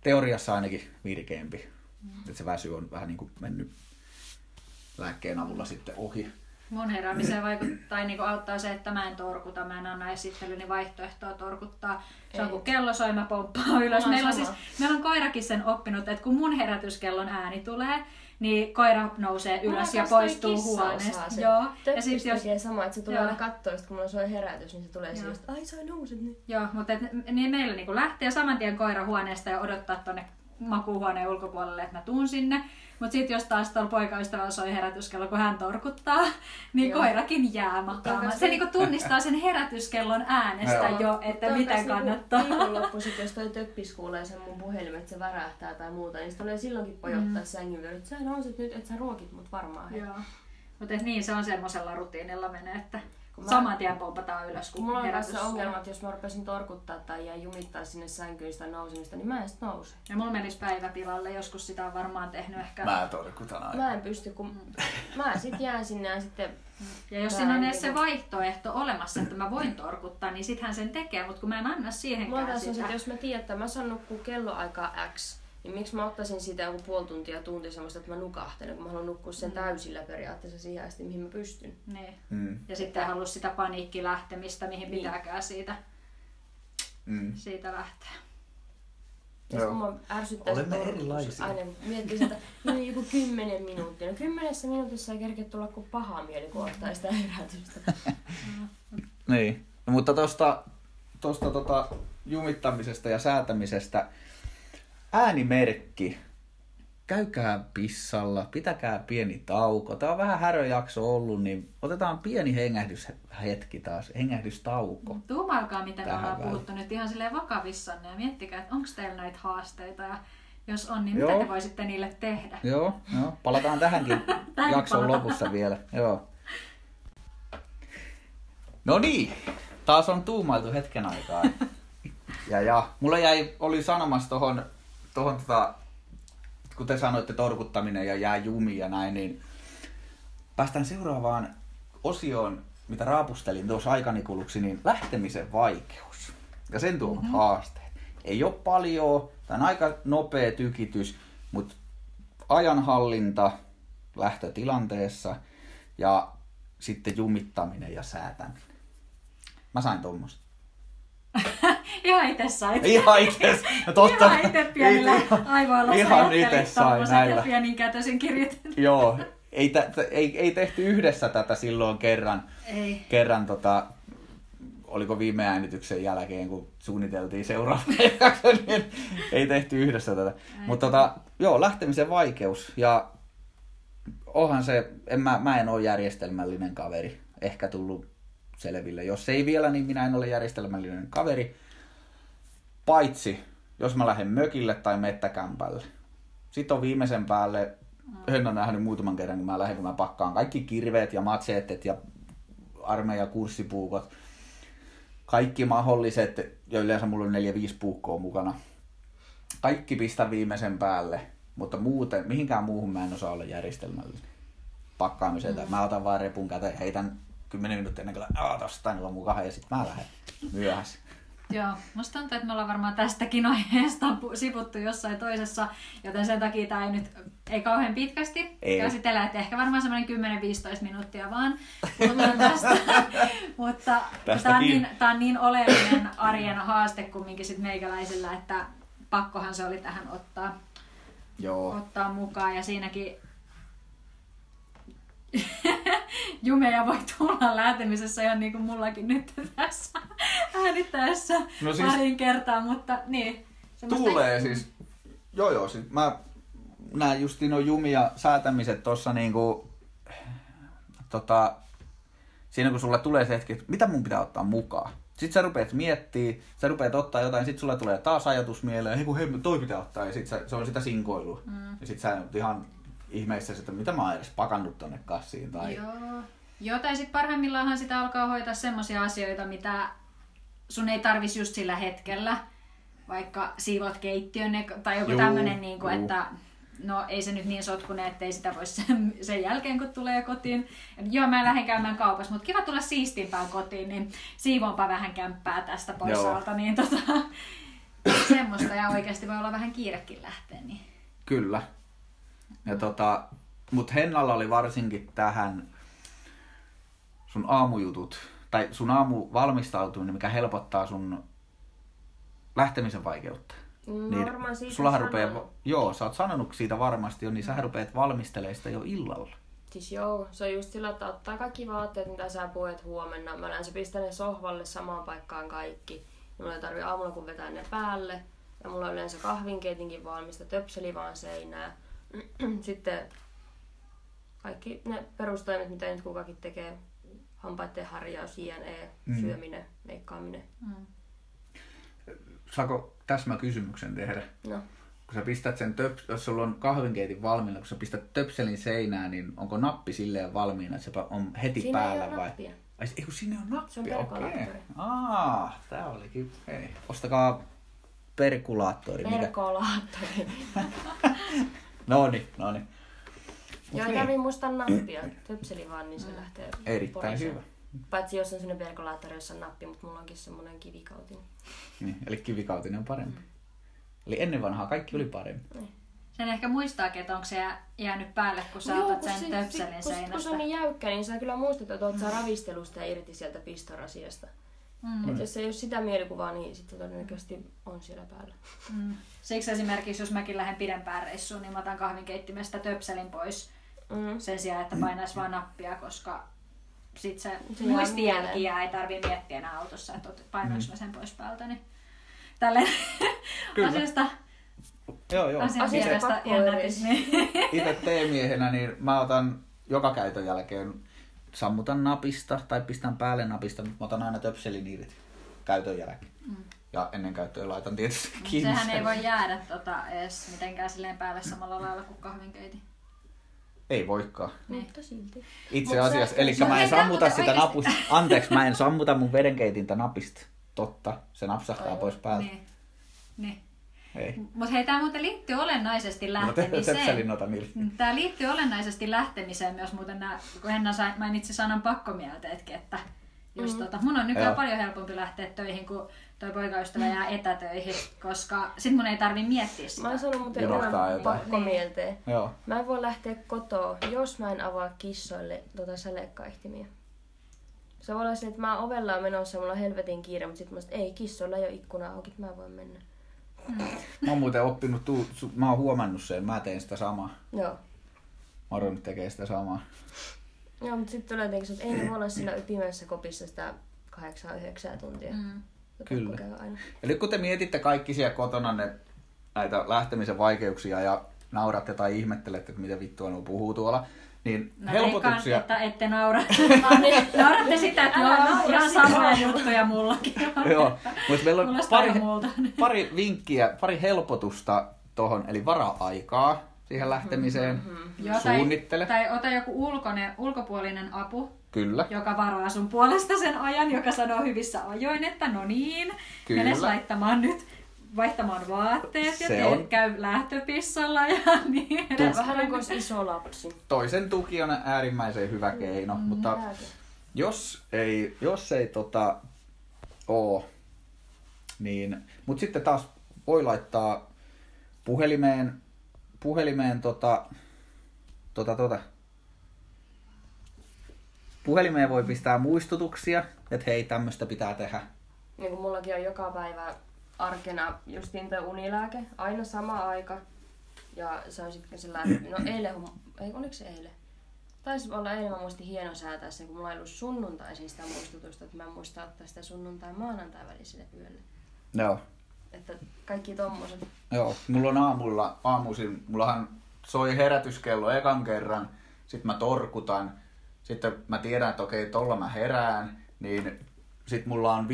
teoriassa ainakin virkeämpi. Että se väsy on vähän niin kuin mennyt lääkkeen avulla sitten ohi. Mun heräämiseen vaikuttaa, tai niinku auttaa se, että mä en torkuta, mä en anna esittelyni vaihtoehtoa torkuttaa. Se on kun kello soi, mä pomppaan ylös. Meillä on, siis, meillä on koirakin sen oppinut, että kun mun herätyskellon ääni tulee, niin koira nousee ylös ja poistuu huoneesta. sen. Joo, ja Töppis sit jos, tekee sama, että se tulee Joo. aina kattoo, sit kun mulla soi herätys, niin se tulee siihen, että ai sä nouset nyt. joo, mutta et, niin meillä niinku lähtee saman tien koira huoneesta ja odottaa tonne makuuhuoneen ulkopuolelle, että mä tuun sinne. Mutta sitten jos taas tuolla poikaystävällä soi herätyskello, kun hän torkuttaa, niin Joo. koirakin jää makaamaan. Se niinku tunnistaa sen herätyskellon äänestä Joo. jo, että mitä niinku kannattaa. Viikonloppuisin, jos toi töppis kuulee sen mun puhelimen, että se värähtää tai muuta, niin se tulee silloinkin pojottaa mm. sängyn viereen, että sä nouset nyt, että sä ruokit mut varmaan. Joo. Mutta niin, se on semmoisella rutiinilla menee, että mä- saman tien pompataan ylös, kun mulla on kanssa soi. ongelma, että jos mä rupesin torkuttaa tai jää jumittaa sinne sänkyyn sitä nousemista, niin mä en sit nouse. Ja mulla menisi päivätilalle, joskus sitä on varmaan tehnyt ehkä. Mä torkutan aina. Mä en pysty, kun mä sit jään sinne ja sitten Ja jos siinä on edes se vaihtoehto olemassa, että mä voin torkuttaa, niin sit hän sen tekee, mutta kun mä en anna Mulla siihenkään taas on se, että jos mä tiedän, että mä saan nukkua kelloaikaa X, niin miksi mä ottaisin siitä joku puoli tuntia, tunti semmoista, että mä nukahtelen, kun mä haluan nukkua sen täysillä periaatteessa siihen asti, mihin mä pystyn. Niin. Mm, Ja sitten halua sitä paniikkilähtemistä, mihin Niin. pitääkään siitä, mm. siitä lähteä. Ja kun mä ärsyttää Olemme erilaisia. Aina miettii sitä, niin joku kymmenen minuuttia. No kymmenessä minuutissa ei kerkeä tulla kuin paha mieli, kun ottaa sitä herätystä. Niin. No, mutta tosta, tosta tota, jumittamisesta ja säätämisestä äänimerkki. Käykää pissalla, pitäkää pieni tauko. Tämä on vähän häröjakso ollut, niin otetaan pieni hengähdyshetki taas, hengähdystauko. Tuumailkaa, mitä me ollaan puhuttu nyt ihan silleen vakavissanne ja miettikää, että onko teillä näitä haasteita ja jos on, niin Joo. mitä te voisitte niille tehdä? Joo, joo. palataan tähänkin jakson palataan. lopussa vielä. Joo. No niin, taas on tuumailtu hetken aikaa. Ja, ja mulla jäi, oli sanomassa tohon, tohon tota, kun te sanoitte torkuttaminen ja jää jumi ja näin, niin päästään seuraavaan osioon, mitä raapustelin tuossa aikanikuuluksi, niin lähtemisen vaikeus. Ja sen tuo mm-hmm. haasteet. Ei ole paljon, tämä on aika nopea tykitys, mutta ajanhallinta lähtötilanteessa ja sitten jumittaminen ja säätäminen. Mä sain tuommoista. Ihan itse sait. Ihan itse. Totta. Ihan itse pienillä aivoilla Ihan itse sain näillä. ja pieninkäytöisen kirjoitin. Joo. Ei, t- ei, ei, tehty yhdessä tätä silloin kerran. Ei. Kerran tota, oliko viime äänityksen jälkeen, kun suunniteltiin seuraava jakso, niin ei tehty yhdessä tätä. Mutta tota, joo, lähtemisen vaikeus. Ja onhan se, en mä, mä en ole järjestelmällinen kaveri. Ehkä tullut selville. Jos ei vielä, niin minä en ole järjestelmällinen kaveri. Paitsi, jos mä lähden mökille tai mettäkämpälle. Sitten on viimeisen päälle, en ole nähnyt muutaman kerran, kun mä lähden, kun mä pakkaan kaikki kirveet ja matseettet ja armeijan kurssipuukot. Kaikki mahdolliset, ja yleensä mulla on neljä viisi puukkoa mukana. Kaikki pistä viimeisen päälle, mutta muuten, mihinkään muuhun mä en osaa olla järjestelmällinen pakkaamiseen. Mm. Mä otan vaan repun käteen, heitän 10 minuuttia ennen kuin aah, tosta on mukaan ja sitten mä lähden myöhässä. Joo, musta tuntuu, että me ollaan varmaan tästäkin aiheesta sivuttu jossain toisessa, joten sen takia tämä ei nyt ei kauhean pitkästi ei. käsitellä, että ehkä varmaan semmoinen 10-15 minuuttia vaan puhutaan tästä. Mutta tämä on, niin, tämä on niin oleellinen arjen haaste kumminkin sit meikäläisellä, että pakkohan se oli tähän ottaa, Joo. ottaa mukaan ja siinäkin jumeja voi tulla lähtemisessä ihan niin kuin mullakin nyt tässä äänittäessä no siis, parin kertaa, mutta niin. Tulee siis, joo joo, siis mä näen justiin no jumia säätämiset tuossa niinku, tota, siinä kun sulle tulee se hetki, että mitä mun pitää ottaa mukaan. Sitten sä rupeat miettiä, sä rupeat ottaa jotain, sitten sulle tulee taas ajatus mieleen, hei kun hei, toi pitää ottaa, ja sitten se on sitä sinkoilua. Mm. Ja sitten sä ihan ihmeessä, että mitä mä oon edes pakannut tonne kassiin. Tai... Joo. Joo, tai sitten parhaimmillaanhan sitä alkaa hoitaa semmoisia asioita, mitä sun ei tarvisi just sillä hetkellä. Vaikka siivot keittiön tai joku tämmöinen, niin kuin, että no ei se nyt niin sotkune, ettei sitä voi sen, sen jälkeen, kun tulee kotiin. Joo, mä lähden käymään kaupassa, mutta kiva tulla siistimpään kotiin, niin siivoonpa vähän kämppää tästä pois Joo. alta. Niin tota, semmoista ja oikeasti voi olla vähän kiirekin lähteä. Niin. Kyllä. Ja tota, mut Hennalla oli varsinkin tähän sun aamujutut, tai sun aamu valmistautuminen, mikä helpottaa sun lähtemisen vaikeutta. Mm, niin varmaan siitä sulla rupeaa, joo, sä oot sanonut siitä varmasti jo, niin sä rupeat valmistelemaan sitä jo illalla. Siis joo, se on just sillä, että ottaa kaikki vaatteet, mitä sä puet huomenna. Mä näen, se pistää ne sohvalle samaan paikkaan kaikki. Ja mulla ei tarvi aamulla kun vetää ne päälle. Ja mulla on yleensä kahvinkeitinkin valmista, töpseli vaan seinää. Sitten kaikki ne perustoimet, mitä nyt kukakin tekee, hampaiden harjaus, JNE, mm. syöminen, meikkaaminen. Mm. Saako täsmä kysymyksen tehdä? No. Kun sä pistät sen, töps, jos sulla on kahvinkeitin valmiina, kun sä pistät töpselin seinään, niin onko nappi silleen valmiina, että se on heti Siinä päällä ei vai? Nappia. Ai, ei kun sinne on nappi, Se on okei. perkolaattori. Aa, tää olikin, hei. Ostakaa perkulaattori. Mikä... No niin, no niin. Joo, ei tarvii muistaa nappia. Töpseli vaan, niin se mm. lähtee Erittäin hyvä. Paitsi jos on sellainen perkolaattori, jossa on nappi, mutta mulla onkin semmoinen kivikautinen. Niin, eli kivikautinen on parempi. Mm. Eli ennen vanhaa kaikki oli parempi. Niin. Sen ehkä muistaakin, että onko se jäänyt päälle, kun sä otat sen töpselin kun, seinästä. kun se on niin jäykkä, niin sä kyllä muistat, että oot mm. ravistelusta irti sieltä pistorasiasta. Mm. Et jos ei ole sitä mielikuvaa, niin sitten todennäköisesti on siellä päällä. Mm. Siksi esimerkiksi, jos mäkin lähden pidempään reissuun, niin mä otan kahvinkeittimestä töpselin pois mm. sen sijaan, että painaisi vaan nappia, koska sit se, se jää ei tarvi miettiä enää autossa, että painoinko mä sen pois päältä. Niin tälleen Kyllä. asiasta, Joo, joo. Asiasta jännätys. Niin. Itse teemiehenä, niin mä otan joka käytön jälkeen sammutan napista tai pistän päälle napista, mutta mä otan aina töpselin irti käytön jälkeen. Mm. Ja ennen käyttöä laitan tietysti kiinni. Sehän ei voi jäädä tota, edes mitenkään silleen päälle samalla lailla kuin kahvinkeitin. Ei voikaan. Niin. Mutta silti. Itse Mut asiassa, eli mä en sammuta sitä oikeesti- napusta. Anteeksi, mä en sammuta mun vedenkeitintä napista. Totta, se napsahtaa Ai, pois päältä. Niin. niin. Ei. Mutta hei, tämä muuten liittyy olennaisesti No, lähtemiseen. Ota niille. Tämä liittyy olennaisesti lähtemiseen myös muuten nämä, kun Henna sai- mainitsi sanan pakkomielteetkin, että just mm. tota, mun on nykyään Joo. paljon helpompi lähteä töihin, kun toi poikaystävä jää etätöihin, koska sit mun ei tarvi miettiä sitä. Mä oon sanonut muuten enemmän pakkomielteen. Joo. Mä en voi lähteä kotoa, jos mä en avaa kissoille tota sälekkaihtimia. Se voi olla se, että mä oon ovella menossa ja mulla on helvetin kiire, mutta sitten mä sanoin, että ei, kissoilla ei ole ikkuna auki, mä voin mennä. Mä oon muuten oppinut, tuu, su, mä oon huomannut sen, mä teen sitä samaa. Joo. Maro nyt tekee sitä samaa. Joo, mutta sitten tulee jotenkin että ei ne voi olla siinä pimeässä kopissa sitä 8-9 tuntia. Mm. Kyllä. Aina. Eli kun te mietitte kaikki siellä kotona ne, näitä lähtemisen vaikeuksia ja nauratte tai ihmettelette, että mitä vittua nuo puhuu tuolla, niin Mä helpotuksia... veikkaan, että ette naura. Nauratte sitä, että joo, ihan samoja juttuja mullakin. Joo, mutta meillä on pari, pari vinkkiä, pari helpotusta tohon, eli varaa aikaa siihen lähtemiseen. Joo, tai, Suunnittele. tai ota joku ulkoinen, ulkopuolinen apu, Kyllä. joka varaa sun puolesta sen ajan, joka sanoo hyvissä ajoin, että no niin, Kyllä. menes laittamaan nyt vaihtamaan vaatteet ja Se tee, on- käy lähtöpissalla ja niin Vähän edespäin. niin kuin iso lapsi. Toisen tuki on äärimmäisen hyvä keino, mutta Lääke. jos ei, jos ei tota, oo, niin, mutta sitten taas voi laittaa puhelimeen, puhelimeen tota, tota, tota, puhelimeen voi pistää muistutuksia, että hei, tämmöistä pitää tehdä. Niin kuin mullakin on joka päivä arkena justiin toi unilääke, aina sama aika. Ja se on sitten sellainen, no eilen, ei, oliko se eilen? Taisi olla eilen, mä muistin hieno säätää sen, kun mulla ei ollut sunnuntaisin sitä muistutusta, että mä en muista ottaa sitä sunnuntai maanantai väliselle yölle. Joo. Että kaikki tommoset. Joo, mulla on aamulla, aamuisin, mullahan soi herätyskello ekan kerran, sitten mä torkutan, sitten mä tiedän, että okei, tolla mä herään, niin sitten mulla on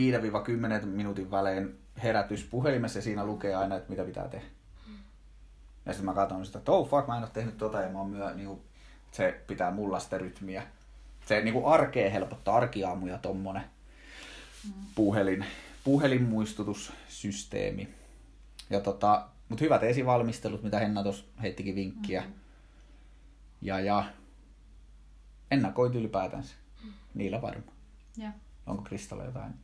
5-10 minuutin välein herätys puhelimessa ja siinä lukee aina, että mitä pitää tehdä. Ja sitten mä katson sitä, että oh fuck, mä en ole tehnyt tota ja mä oon myö, niinku, se pitää mulla sitä rytmiä. Se niinku arkea helpottaa, arkiaamuja tommonen puhelin, puhelinmuistutussysteemi. Ja tota, mutta hyvät esivalmistelut, mitä Henna tuossa heittikin vinkkiä. Mm-hmm. Ja, ja ennakoit ylipäätänsä. Niillä varmaan. Joo. Onko Kristalla jotain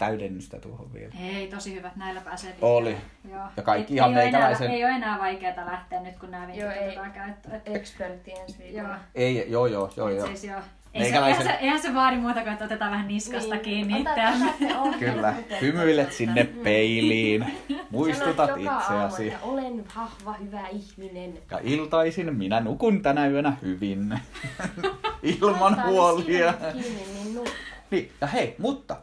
täydennystä tuohon vielä? Ei, tosi hyvät, näillä pääsee pitkälle. Oli. Joo. Ja kaikki Et ihan ei ole enää, meikäläisen- ei ole enää vaikeaa lähteä nyt, kun nämä vinkit Joo, ei. otetaan käyttöön. Et- Ekspertti ensi viikolla. Joo. Ei, joo joo, joo, joo. Siis joo. Ei se, Meikäläisen- eihän, se, eihän se vaadi muuta kuin, että otetaan vähän niskasta Niin. kiinni Ota- Kyllä, hymyilet sinne peiliin, muistutat aamu, itseäsi. että olen vahva, hyvä ihminen. Ja iltaisin minä nukun tänä yönä hyvin, ilman huolia. Kiinni, niin Niin, ja hei, mutta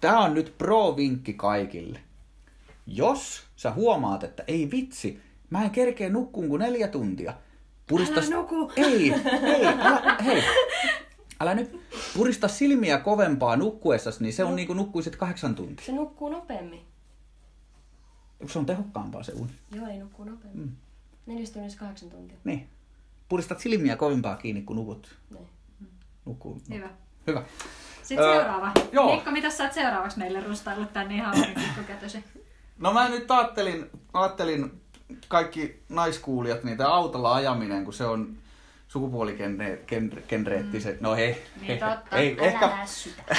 tämä on nyt pro-vinkki kaikille. Jos sä huomaat, että ei vitsi, mä en kerkeä nukkuun kuin neljä tuntia. Purista... Älä nuku. Ei, ei, älä, hei. Älä nyt purista silmiä kovempaa nukkuessasi, niin se on niin kuin nukkuisit kahdeksan tuntia. Se nukkuu nopeammin. Se on tehokkaampaa se uni. Joo, ei nukkuu nopeammin. Mm. Neljästä tunnista kahdeksan tuntia. Niin. Puristat silmiä kovempaa kiinni, kun nukut. Niin. Nukkuu. Hyvä. Hyvä. Sitten Öö, seuraava. joo. Mikko, mitä sä oot seuraavaksi meille rustaillut tänne ihan pikkukätösi? No mä nyt ajattelin, ajattelin kaikki naiskuulijat, niin tämä autolla ajaminen, kun se on sukupuolikenreettiset. No hei, Niin totta. ei, Älä ehkä, lässytä.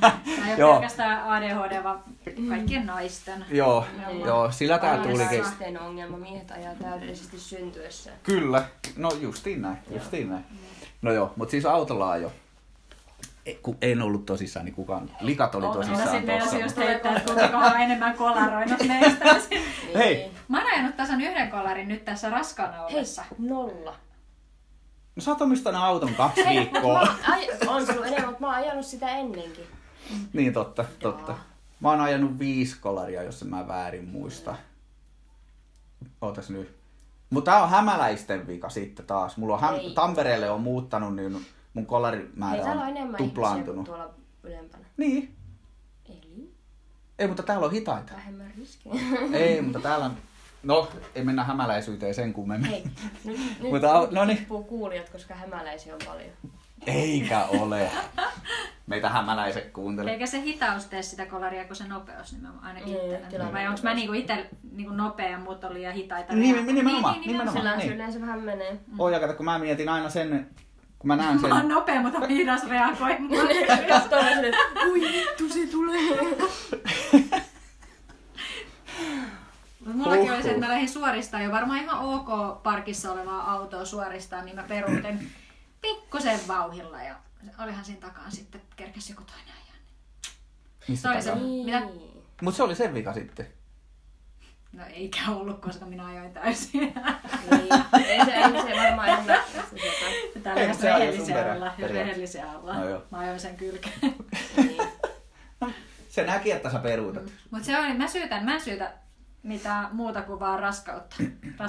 Tämä ei ole pelkästään ADHD, vaan kaikkien naisten. joo, Niin. joo, sillä Aivan. tulikin. Naisten ongelma, miehet ajaa täydellisesti syntyessään. Kyllä, no justiin näin, justiin näin. No joo, mutta siis autolla ajo. En ollut tosissaan, niin kukaan, likat oli. No tosissaan sitten jos tossa. just heittää, että kumpikohan on enemmän kolaroinut meistä. Hei. Mä oon ajanut tasan yhden kolarin nyt tässä raskaana Hei, ollessa. nolla. No sä oot omistanut auton kaksi Hei, viikkoa. mä, on ollut enemmän, mutta mä oon ajanut sitä ennenkin. Niin totta, totta. Mä oon ajanut viisi kolaria, jos en mä väärin muista. Ootas nyt. Mutta tää on hämäläisten vika sitten taas. Mulla on häm... Tampereelle on muuttanut, niin mun kolarimäärä täällä on tuplaantunut. ihmisiä tuolla ylempänä. Niin. Eli Ei, mutta täällä on hitaita. vähemmän riskejä. Ei, mutta täällä on... No, ei mennä hämäläisyyteen sen kummemmin. Hei, nyt, nyt Mutta no niin. kuulijat, koska hämäläisiä on paljon. Eikä ole. meitä hämäläiset kuuntelee. Eikä se hitaus tee sitä kolaria kuin se nopeus nimenomaan ainakin Niin, itsellä. tilanne Vai onko mä niinku itse niinku nopea ja muut on liian hitaita? Niin, reagoida? nimenomaan, Niin, nimenomaan. Sillä niin. niin. yleensä vähän menee. Oi, ja kato, kun mä mietin aina sen, kun mä näen sen, Mä oon nopea, mutta hidas reagoimaan. Katsoo vähän silleen, ui vittu se tulee. Mut mullakin oli se, että mä lähdin suoristaan jo varmaan ihan ok parkissa olevaa autoa suoristaan, niin mä peruutin pikkusen vauhilla ja olihan siinä takaan sitten kerkes joku toinen ajan. missä Se oli se- takaa? Mitä? Niin. Mut se oli sen vika sitten. No eikä ollut, koska minä ajoin täysin. Niin. Ei se, ei se varmaan sieltä. Täällä sun rehellisiä periaatteessa. rehellisiä No ollaan. joo. Mä ajoin sen kylkeen. Niin. Se näki, että sä peruutat. Mutta se oli, mä syytän, mä en syytä mitään muuta kuin vaan raskautta.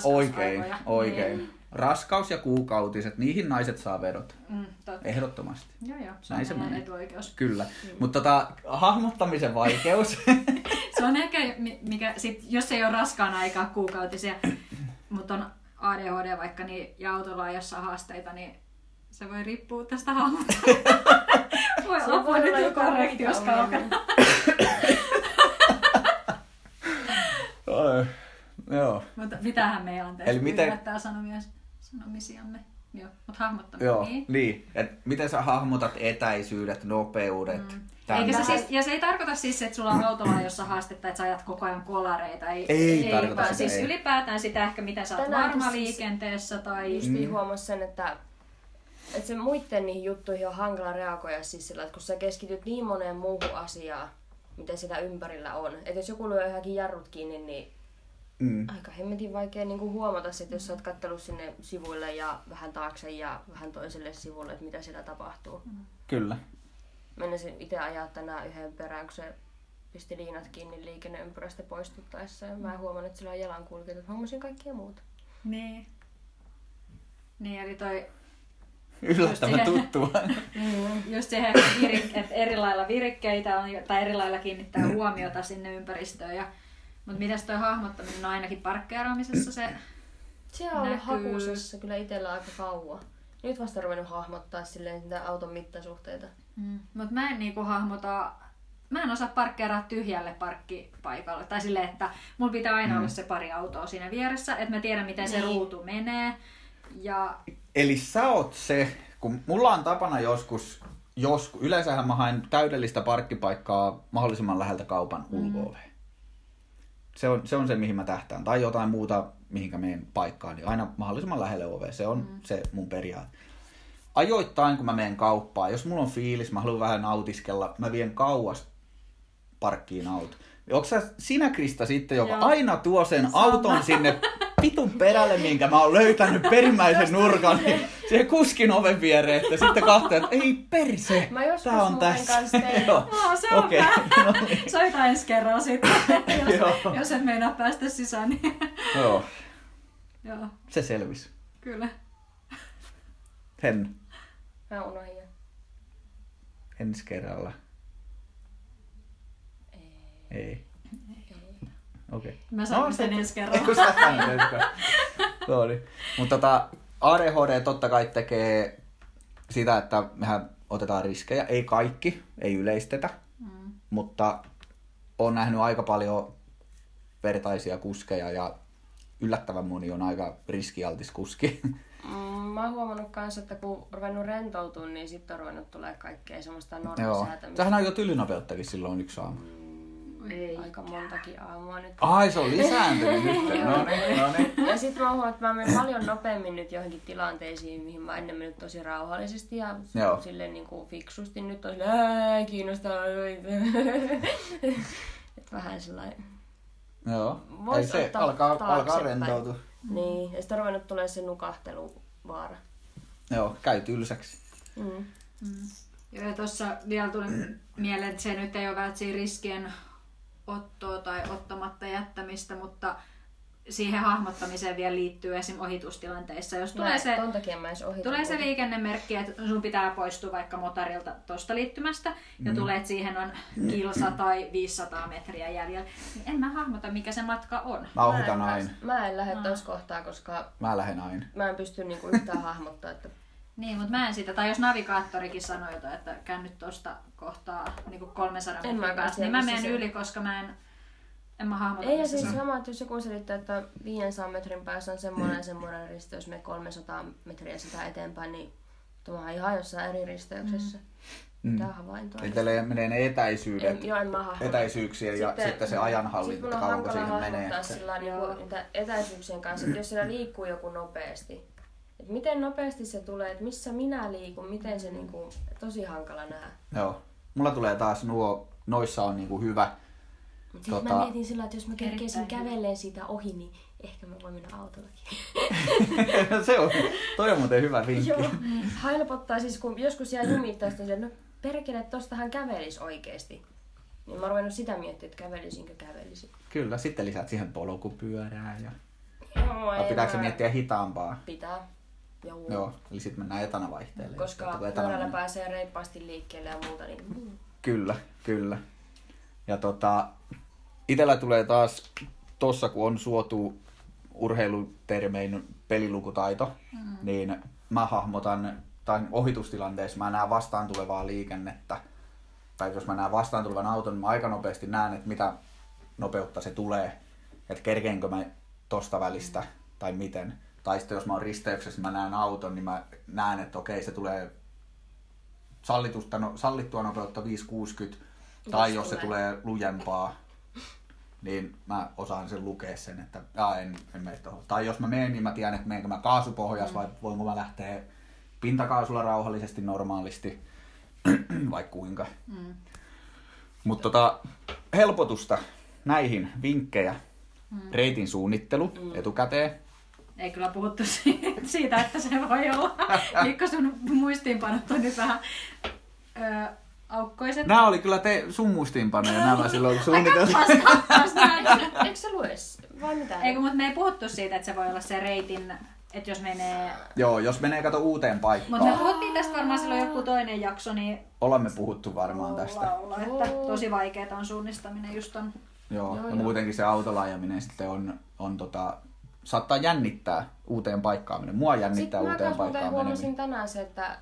Oikein, oikein. Niin. Raskaus ja kuukautiset, niihin naiset saa vedot. Mm, totta. Ehdottomasti. Joo, joo. Se Näin se menee. etuoikeus. Kyllä. Mutta tota, hahmottamisen vaikeus. Se on ehkä, mi- mikä, sit, jos ei ole raskaana aikaa kuukautisia, mutta on ADHD vaikka niin, ja autolla on jossain haasteita, niin se voi riippua tästä hahmosta. voi apua nyt olla joku jotain korrekti, jos muita kaukana. Oi, Joo. Mutta mitähän me ei anteeksi Eli miten- sanomia, sanomisiamme. Joo, mutta hahmottaminen. Joo, Niin. niin. Et miten sä hahmotat etäisyydet, nopeudet, mm. Eikä se, siis, ja se ei tarkoita siis, että sulla on autolla jossa haastetta, että sä ajat koko ajan kolareita. Ei, Ei tarkoita vaan sitä, siis ei. ylipäätään sitä ehkä, miten sä oot varma siis- liikenteessä tai... Just niin huomasin sen, että, että se muiden niihin juttuihin on hankala reagoida siis sillä, että kun sä keskityt niin moneen muuhun asiaan, mitä sitä ympärillä on. Että jos joku lyö johonkin jarrut kiinni, niin Mm. aika hemmetin vaikea niin kuin huomata sit, jos sä oot kattellut sinne sivuille ja vähän taakse ja vähän toiselle sivulle, että mitä siellä tapahtuu. Kyllä. Menisin itse ajaa tänään yhden perään, kun se pisti liinat kiinni liikenneympyrästä poistuttaessa. Ja mä huomannut, että sillä on jalankulkijat, että hommasin kaikkia muuta. Niin. Niin, eli toi Yllättävän Just tuttua. just siihen, että, virik, että eri lailla virikkeitä on, tai eri lailla kiinnittää huomiota sinne ympäristöön. Ja, mutta mitäs toi hahmottaminen no ainakin parkkeeraamisessa se... Se on ollut Näkyy. hakusessa kyllä itsellä aika kauan. Nyt vasta ruvennut hahmottaa silleen sitä auton mittasuhteita. Mm. Mutta mä en niinku hahmota... Mä en osaa parkkeeraa tyhjälle parkkipaikalle. Tai silleen, että mulla pitää aina Mm. olla se pari autoa siinä vieressä, että mä tiedän miten se Niin. ruutu menee. Ja Eli sä oot se, kun mulla on tapana joskus, joskus yleensähän mä haen täydellistä parkkipaikkaa mahdollisimman läheltä kaupan ulko se, on, se on se, mihin mä tähtään. Tai jotain muuta, mihinkä menen paikkaan, niin aina mahdollisimman lähelle ovea. Se on mm. se mun periaate. Ajoittain, kun mä menen kauppaan, jos mulla on fiilis, mä haluan vähän nautiskella, mä vien kauas parkkiin auto. Onko sä sinä, Krista, sitten, joka Joo. aina tuo sen Sama. auton sinne pitun perälle, minkä mä oon löytänyt perimmäisen nurkan, niin siihen kuskin oven viereen, että sitten katsoo, että ei perse, Mä tää on tässä. kanssa tein. Joo. No, se on okay. no niin. Soita ensi kerralla sitten, jos, jos et meinaa päästä sisään. Niin... Joo, Joo, se selvisi. kyllä. Hen, Mä unohdin. jo. ensi kerralla. Ei. Ei. Okei. Okay. Mä sanon sen ensi kerralla. Eikö sä sanonut ensi kerralla? No niin. Mutta tota, ADHD totta kai tekee sitä, että mehän otetaan riskejä. Ei kaikki, ei yleistetä, Mm. mutta on nähnyt aika paljon vertaisia kuskeja ja yllättävän moni on aika riskialtis kuski. Mm, mä oon huomannut kanssa, että kun on ruvennut rentoutumaan, niin sitten on ruvennut tulee kaikkea semmoista Joo. normisäätämistä. Sähän on jo tylynopeuttakin silloin yksi aamu. Ei. Aika montakin aamua nyt. Ai, se on lisääntynyt nyt. No niin, no niin. Ja sitten mä oon huomannut, että mä menen paljon nopeammin nyt johonkin tilanteisiin, mihin mä ennen mennyt tosi rauhallisesti ja Joo. silleen niin kuin fiksusti. Nyt on silleen, kiinnostaa. Et vähän sellainen. Joo. Vois Ei se ottaa alkaa, alkaa rentoutua. Niin, ja sitten on ruvennut tulee se nukahteluvaara. Joo, käy tylsäksi. Mm. Mm. Joo, ja tuossa vielä tuli mieleen, että se nyt ei ole välttämättä riskien ottoa tai ottamatta jättämistä, mutta siihen hahmottamiseen vielä liittyy esim. ohitustilanteissa. Jos tulee Mä, se, ton takia mä edes ohitan. tulee se liikennemerkki, että sun pitää poistua vaikka motarilta tuosta liittymästä, ja Mm. tulee, että siihen on kilsa tai 500 metriä jäljellä, niin en mä hahmota, mikä se matka on. Mä ohitan Mä en aina. Mä en lähde tuossa kohtaa, koska Mä lähden aina. mä en pysty niinku yhtään hahmottaa, että Niin, mutta mä en sitä, tai jos navigaattorikin sanoo jotain, että käyn nyt tosta kohtaa niin kuin 300 En metrin mä päästä, niin mä menen on. yli, koska mä en, en mä hahmota, Ei ja siis se on. sama, että jos joku selittää, että 500 metrin päässä on semmoinen semmoinen risteys, me 300 metriä sitä eteenpäin, niin tuo on ihan jossain eri risteyksessä. Mm. Tämä havainto on. Itselle menee ne etäisyydet, En, joo, en hahmota. etäisyyksien ja sitten se ajanhallinta, sit mun että on kauanko hankala siihen menee. hahmottaa sillä niin niitä etäisyyksien kanssa, että jos siellä liikkuu joku nopeasti, että miten nopeasti se tulee, että missä minä liikun, miten se niin kuin, tosi hankala nähdä. Joo. Mulla tulee taas nuo, noissa on niinku hyvä. Mutta Tota- mä mietin sillä, että jos mä kerkeisin käveleen siitä ohi, niin ehkä mä voin mennä autollakin. se on, toi on muuten hyvä vinkki. Joo, helpottaa siis, kun joskus jää jumittaa, sitten se, no perkele, tostahan kävelis oikeesti. Niin mä oon sitä miettiä, että kävelisinkö kävelisin. Kyllä, sitten lisät siihen polkupyörää ja... Joo, Vai pitääkö se miettiä hitaampaa? Pitää. Joo. Joo, eli sitten mennään etana vaihteelle. Koska etana pyörällä menee. pääsee reippaasti liikkeelle ja muuta, niin mm. Kyllä, kyllä. Ja tota, itellä tulee taas tossa, kun on suotu urheilutermein pelilukutaito, mm. niin mä hahmotan, tai ohitustilanteessa mä näen vastaan tulevaa liikennettä, tai jos mä näen vastaan tulevan auton, niin mä aika nopeasti näen, että mitä nopeutta se tulee, että kerkeenkö mä tosta välistä, tai miten. Tai sitten jos mä oon risteyksessä, mä näen auton, niin mä näen, että okei, se tulee sallitusta, no, sallittua nopeutta 560, tai Jos jos se tulee. lujempaa, niin mä osaan sen lukea sen, että aa, en, en mene tohon. Tai jos mä menen, niin mä tiedän, että menenkö mä kaasupohjas mm. vai voinko mä lähteä pintakaasulla rauhallisesti, normaalisti, vai kuinka. Mm. Mutta tota, helpotusta näihin vinkkejä. Mm. Reitin suunnittelu mm. etukäteen. Ei kyllä puhuttu si- siitä, että se voi olla. Mikko, sun muistiinpanot on nyt vähän ö, aukkoiset. Nämä oli kyllä te, sun muistiinpanoja nämä silloin kun näin. Eikö se lue? Vai mitä? Eikö, mutta me ei puhuttu siitä, että se voi olla se reitin, että jos menee... Joo, jos menee kato uuteen Mutta me paikkaan. puhuttiin tästä varmaan silloin joku toinen jakso, niin Olemme puhuttu varmaan tästä. laula, että tosi vaikeaa on suunnistaminen just on. Joo, Joo, ja joo. muutenkin se autolaajaminen sitten on, on tota, saattaa jännittää uuteen paikkaan menen. Mua jännittää Sitten mä uuteen paikkaan huomasin meneminen. tänään se, että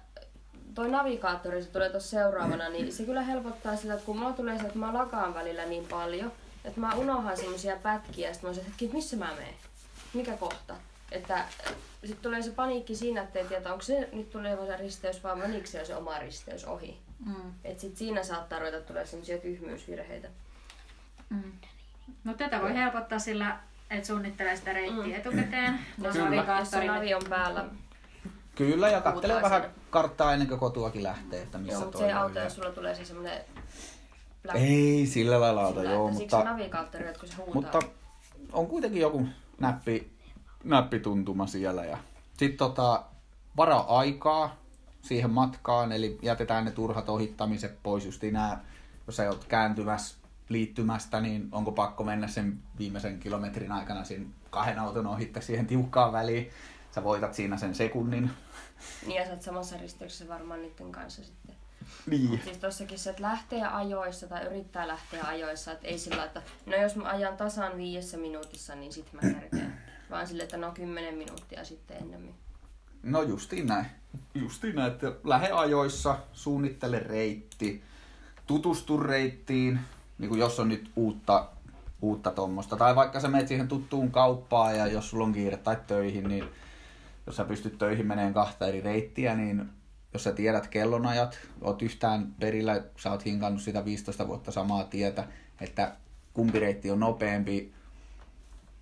toi navigaattori, se tulee tuossa seuraavana, niin se kyllä helpottaa sitä, että kun mulla tulee se, että mä lakaan välillä niin paljon, että mä unohan semmosia pätkiä, ja sitten mä oon se, että missä mä menen? Mikä kohta? Että sitten tulee se paniikki siinä, että ei tiedä, onko se nyt tuleva se risteys vai menikö se jo se oma risteys ohi. Mm. Et sit siinä saattaa ruveta tulee semmosia tyhmyysvirheitä. Mm. Mutta tätä voi helpottaa sillä, että suunnittelee sitä reittiä mm. etukäteen. Ja Jos se Kyllä. jos se navigaattorin- navi on päällä, Kyllä, ja kattelee vähän karttaa ennen kuin kotuakin lähtee, että missä joo, mutta se ei on. auta, ja- jos sulla tulee se semmonen black Ei sillä lailla auta, Sillä, joo, että siksi mutta, navigaattori, kun se huutaa. mutta on kuitenkin joku näppi, näppituntuma siellä. Ja sitten tota, varaa aikaa siihen matkaan, eli jätetään ne turhat ohittamiset pois. Just nämä, jos sä oot kääntymässä liittymästä, niin onko pakko mennä sen viimeisen kilometrin aikana siinä kahden auton ohitte siihen tiukkaan väliin. Sä voitat siinä sen sekunnin. Niin ja sä oot samassa risteyksessä varmaan niiden kanssa sitten. Niin. Siis tossakin se, että lähtee ajoissa tai yrittää lähteä ajoissa, että ei sillä, että no jos mä ajan tasan viidessä minuutissa, niin sit mä kerkeen. Vaan sille, että no kymmenen minuuttia sitten ennemmin. No justiin näin. Justiin näin, että lähde ajoissa, suunnittele reitti, tutustu reittiin, niin kuin jos on nyt uutta, uutta tuommoista. Tai vaikka sä menet siihen tuttuun kauppaan ja jos sulla on kiire tai töihin, niin jos sä pystyt töihin meneen kahta eri reittiä, niin jos sä tiedät kellonajat, oot yhtään perillä, sä oot hinkannut sitä 15 vuotta samaa tietä, että kumpi reitti on nopeampi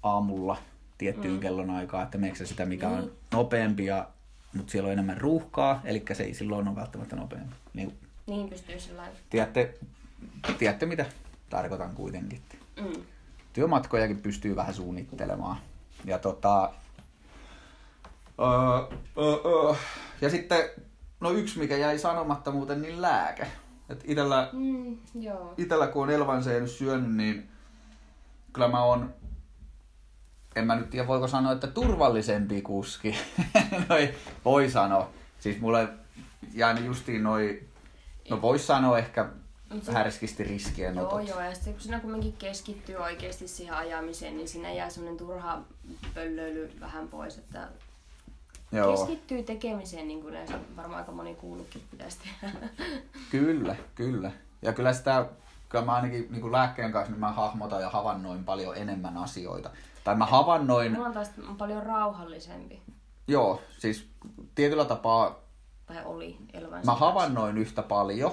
aamulla tiettyyn mm. kellonaikaan, että meneekö sitä, mikä on Niin. nopeampi, ja, mutta siellä on enemmän ruuhkaa, eli se ei silloin ole välttämättä nopeampi. Niin, Niin pystyy sillä lailla. tiedätte, tiedätte, mitä tarkoitan kuitenkin. Mm. Työmatkojakin pystyy vähän suunnittelemaan. Ja tota... Öö, öö, öö. Ja sitten, no yksi mikä jäi sanomatta muuten, niin lääke. Et itellä, Mm, joo. itellä kun on elvanseennyt syönyt, niin kyllä mä oon, en mä nyt tiedä voiko sanoa, että turvallisempi kuski. noi, voi sanoa. Siis mulle jäänyt justiin noi, no vois sanoa ehkä se- härskisti riskien Joo, otot. joo, ja sitten kun siinä kumminkin keskittyy oikeasti siihen ajamiseen, niin siinä jää semmoinen turha pöllöily vähän pois, että Joo. keskittyy tekemiseen, niin kuin yleensä varmaan aika moni kuullutkin pitäisi tehdä. Kyllä, kyllä. Ja kyllä sitä, kyllä mä ainakin niin kuin lääkkeen kanssa, niin mä hahmotan ja havainnoin paljon enemmän asioita. Tai mä havainnoin, Mulla on taas paljon rauhallisempi. joo, siis tietyllä tapaa Tai oli mä havainnoin yhtä paljon.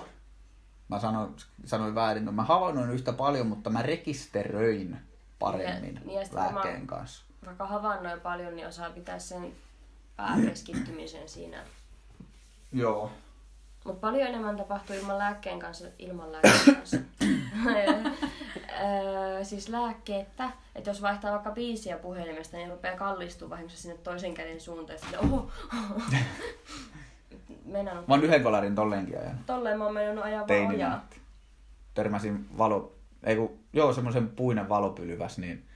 Mä sanoin, sanoin väärin, no mä havainnoin yhtä paljon, mutta mä rekisteröin paremmin Ja- lääkkeen mä- kanssa. Vaikka havainnoi paljon, niin osaa pitää sen pääkeskittymisen siinä. Joo. Mutta paljon enemmän tapahtuu ilman lääkkeen kanssa, ilman lääkkeen kanssa. Öö, siis lääkkeettä, että jos vaihtaa vaikka biisiä puhelimesta, niin rupeaa kallistua vahingossa sinne toisen käden suuntaan. Ja sitten, oho, oho. Mennään Mä oon yhden kolarin tolleenkin ajan. Tolleen mä oon mennyt ajaa vaan ojaa. Törmäsin valo, ei kun, joo, semmoisen puinen valopylväs, niin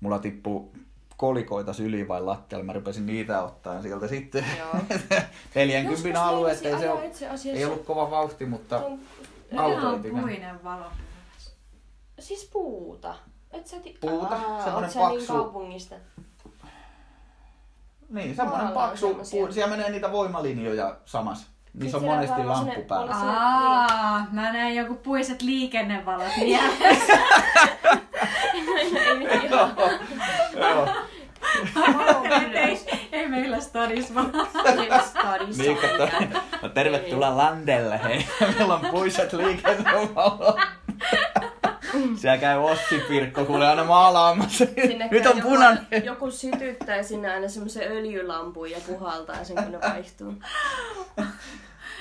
mulla tippuu kolikoita syliin vai lattialle. Mä rupesin niitä ottaa sieltä sitten Joo. 40 Joskus alue, ettei se ole, ei ollut kova vauhti, mutta On- Ihan autoitin. puinen valo. Siis puuta. Et sä ti- Puuta, Aa, semmonen niin paksu- kaupungista? Niin, semmoinen paksu, puu, siellä menee niitä voimalinjoja samassa. Niissä on monesti lamppu päällä. Aa, mä näin joku puiset liikennevalot vielä. ei Joo. meillä stadis vaan. Niin, kato. No, tervetuloa landelle, hei. Meillä on puiset liikennevalo. Siellä käy Ossi Pirkko, kuule aina maalaamassa. Sinne Nyt on punainen. Joku, joku sytyttää sinne aina semmoisen öljylampun ja puhaltaa sen, kun ne vaihtuu.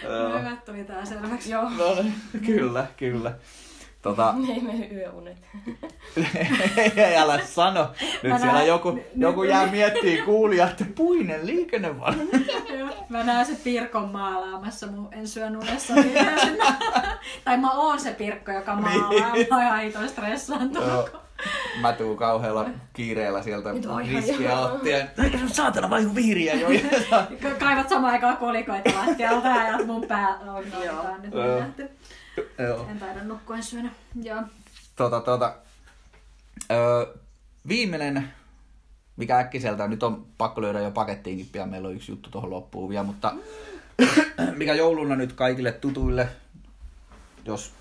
Hyvä, tuli tää selväksi. Joo. No niin, kyllä, kyllä. Tota, Ei mene yöunet. ei älä sano. Nyt Mä siellä näen- joku, joku jää miettii kuulia, että puinen liikennevalo. Mä näen se Pirkon maalaamassa mun ensyön unessa. tai mä oon se Pirkko, joka maalaa. Niin. Mä oon hito stressaantunut. Mä tuun kauhealla kiireellä sieltä ihan riskiä ottien. Eikä sun saatana vaihu viiriä jo. Ka- Kaivat samaan aikaan kolikoita lattialta ja ajat mun päällä. On, Joo. nyt Joo. Joo. En taida nukkua ensyönä. Joo. Tota, tota, öö, viimeinen, mikä äkkiseltä, nyt on pakko löydä jo pakettiinkin pian, meillä on yksi juttu tuohon loppuun vielä, mutta mikä jouluna nyt kaikille tutuille, jos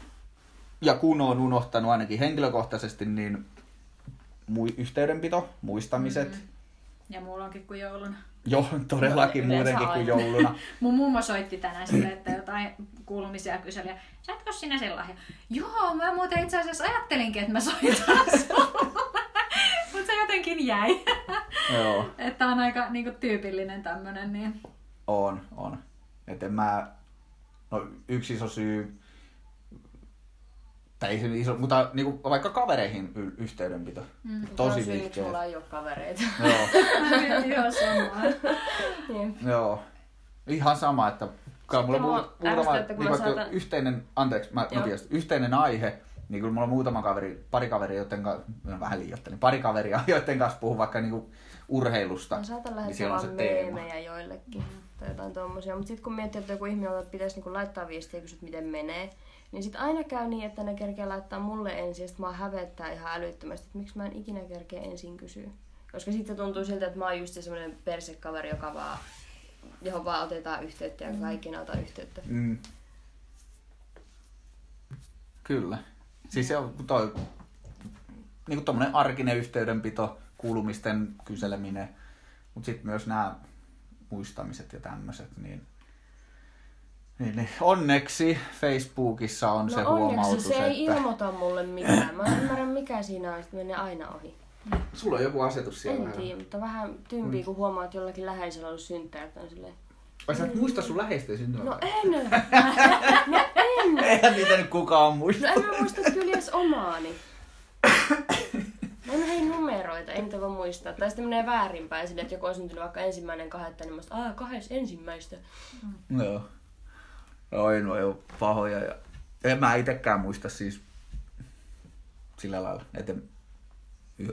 ja kun on unohtanut ainakin henkilökohtaisesti, niin mui, yhteydenpito, muistamiset, mm. Ja mulla onkin kuin jouluna. jo todellakin muutenkin kuin aina. jouluna. Mun mummo soitti tänään sille, että jotain kuulumisia kyseli. ja, Saatko sinä sen lahja? Joo, mä muuten itse asiassa ajattelinkin, että mä soitan sulle. Mutta se jotenkin jäi. Joo. että on aika niinku, tyypillinen tämmönen. Niin. On, on. Että en mä, no yksi iso syy, tai ei se iso, mutta niinku vaikka kavereihin y- yhteydenpito. Mm. Tosi miksi vihkeä. mulla ei ole kavereita. Joo, Joo, niin. joo. Ihan sama, että kyllä mulla on muutama, niin saatan- yhteinen, anteeksi, mä nopeasti, yhteinen aihe, niin kyllä mulla on muutama kaveri, pari kaveria, joiden kanssa, no vähän liioittelin, pari kaveria, joiden kanssa puhun vaikka niinku urheilusta, Mä saatan niin lähettää siellä on se teema. joillekin tai jotain tommosia. Mutta sitten kun miettii, että joku ihminen jolta pitäisi niinku laittaa viestiä ja kysyä, miten menee, niin sitten aina käy niin, että ne kerkeä laittaa mulle ensin ja sit mä hävettää ihan älyttömästi, että miksi mä en ikinä kerkeä ensin kysyä. Koska sitten tuntuu siltä, että mä oon just se semmoinen persekaveri, joka vaan, johon vaan otetaan yhteyttä ja kaikki ota yhteyttä. Mm. Kyllä. Siis se on toi, niin kuin tommonen arkinen yhteydenpito, kuulumisten kyseleminen, mutta sitten myös nämä muistamiset ja tämmöiset, niin, niin, niin onneksi Facebookissa on No se onneksi huomautus, se ei että ilmoita mulle mitään. Mä en ymmärrä mikä siinä on, että menee aina ohi. Sulla on joku asetus siellä. En vähän. tiedä, mutta vähän tympii, kun huomaa, että jollakin läheisellä on ollut synttärit. On silleen, Vai sä et muista sun läheisten no syntymäpäivää? en! No en! Eihän niitä nyt kukaan muista. No en mä muista kyllä edes omaani. Mä en hei numeroita, en niitä voi muistaa. Tai sitten menee väärinpäin silleen, että joku on syntynyt vaikka ensimmäinen kahdetta, niin mä oon, aah, kahdes ensimmäistä. Joo. Oi, no joo, pahoja. Ja... En mä itekään muista siis sillä lailla, että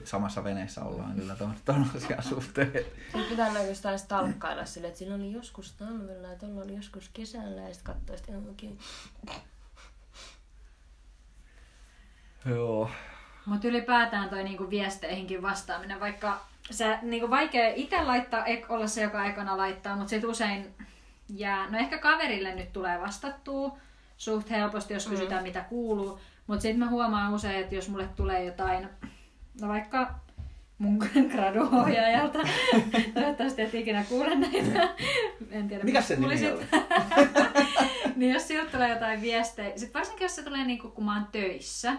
samassa veneessä ollaan kyllä tuollaisia suhteita. Sitten pitää näköistä aina stalkkailla silleen, että sillä oli joskus talvella ja tuolla oli joskus kesällä ja sitten katsoo sitten okei. Joo. Mutta ylipäätään toi niinku viesteihinkin vastaaminen, vaikka sä niinku vaikea itse laittaa, olla se, joka ekana laittaa, mutta sit usein jää, no ehkä kaverille nyt tulee vastattua suht helposti, jos kysytään mm. mitä kuuluu, mutta sitten mä huomaan usein, että jos mulle tulee jotain, vaikka mun graduohjaajalta. Toivottavasti et ikinä kuule näitä. En tiedä, Mikä se nimi oli? niin jos sieltä tulee jotain viestejä, sit varsinkin jos se tulee niinku, kun mä oon töissä,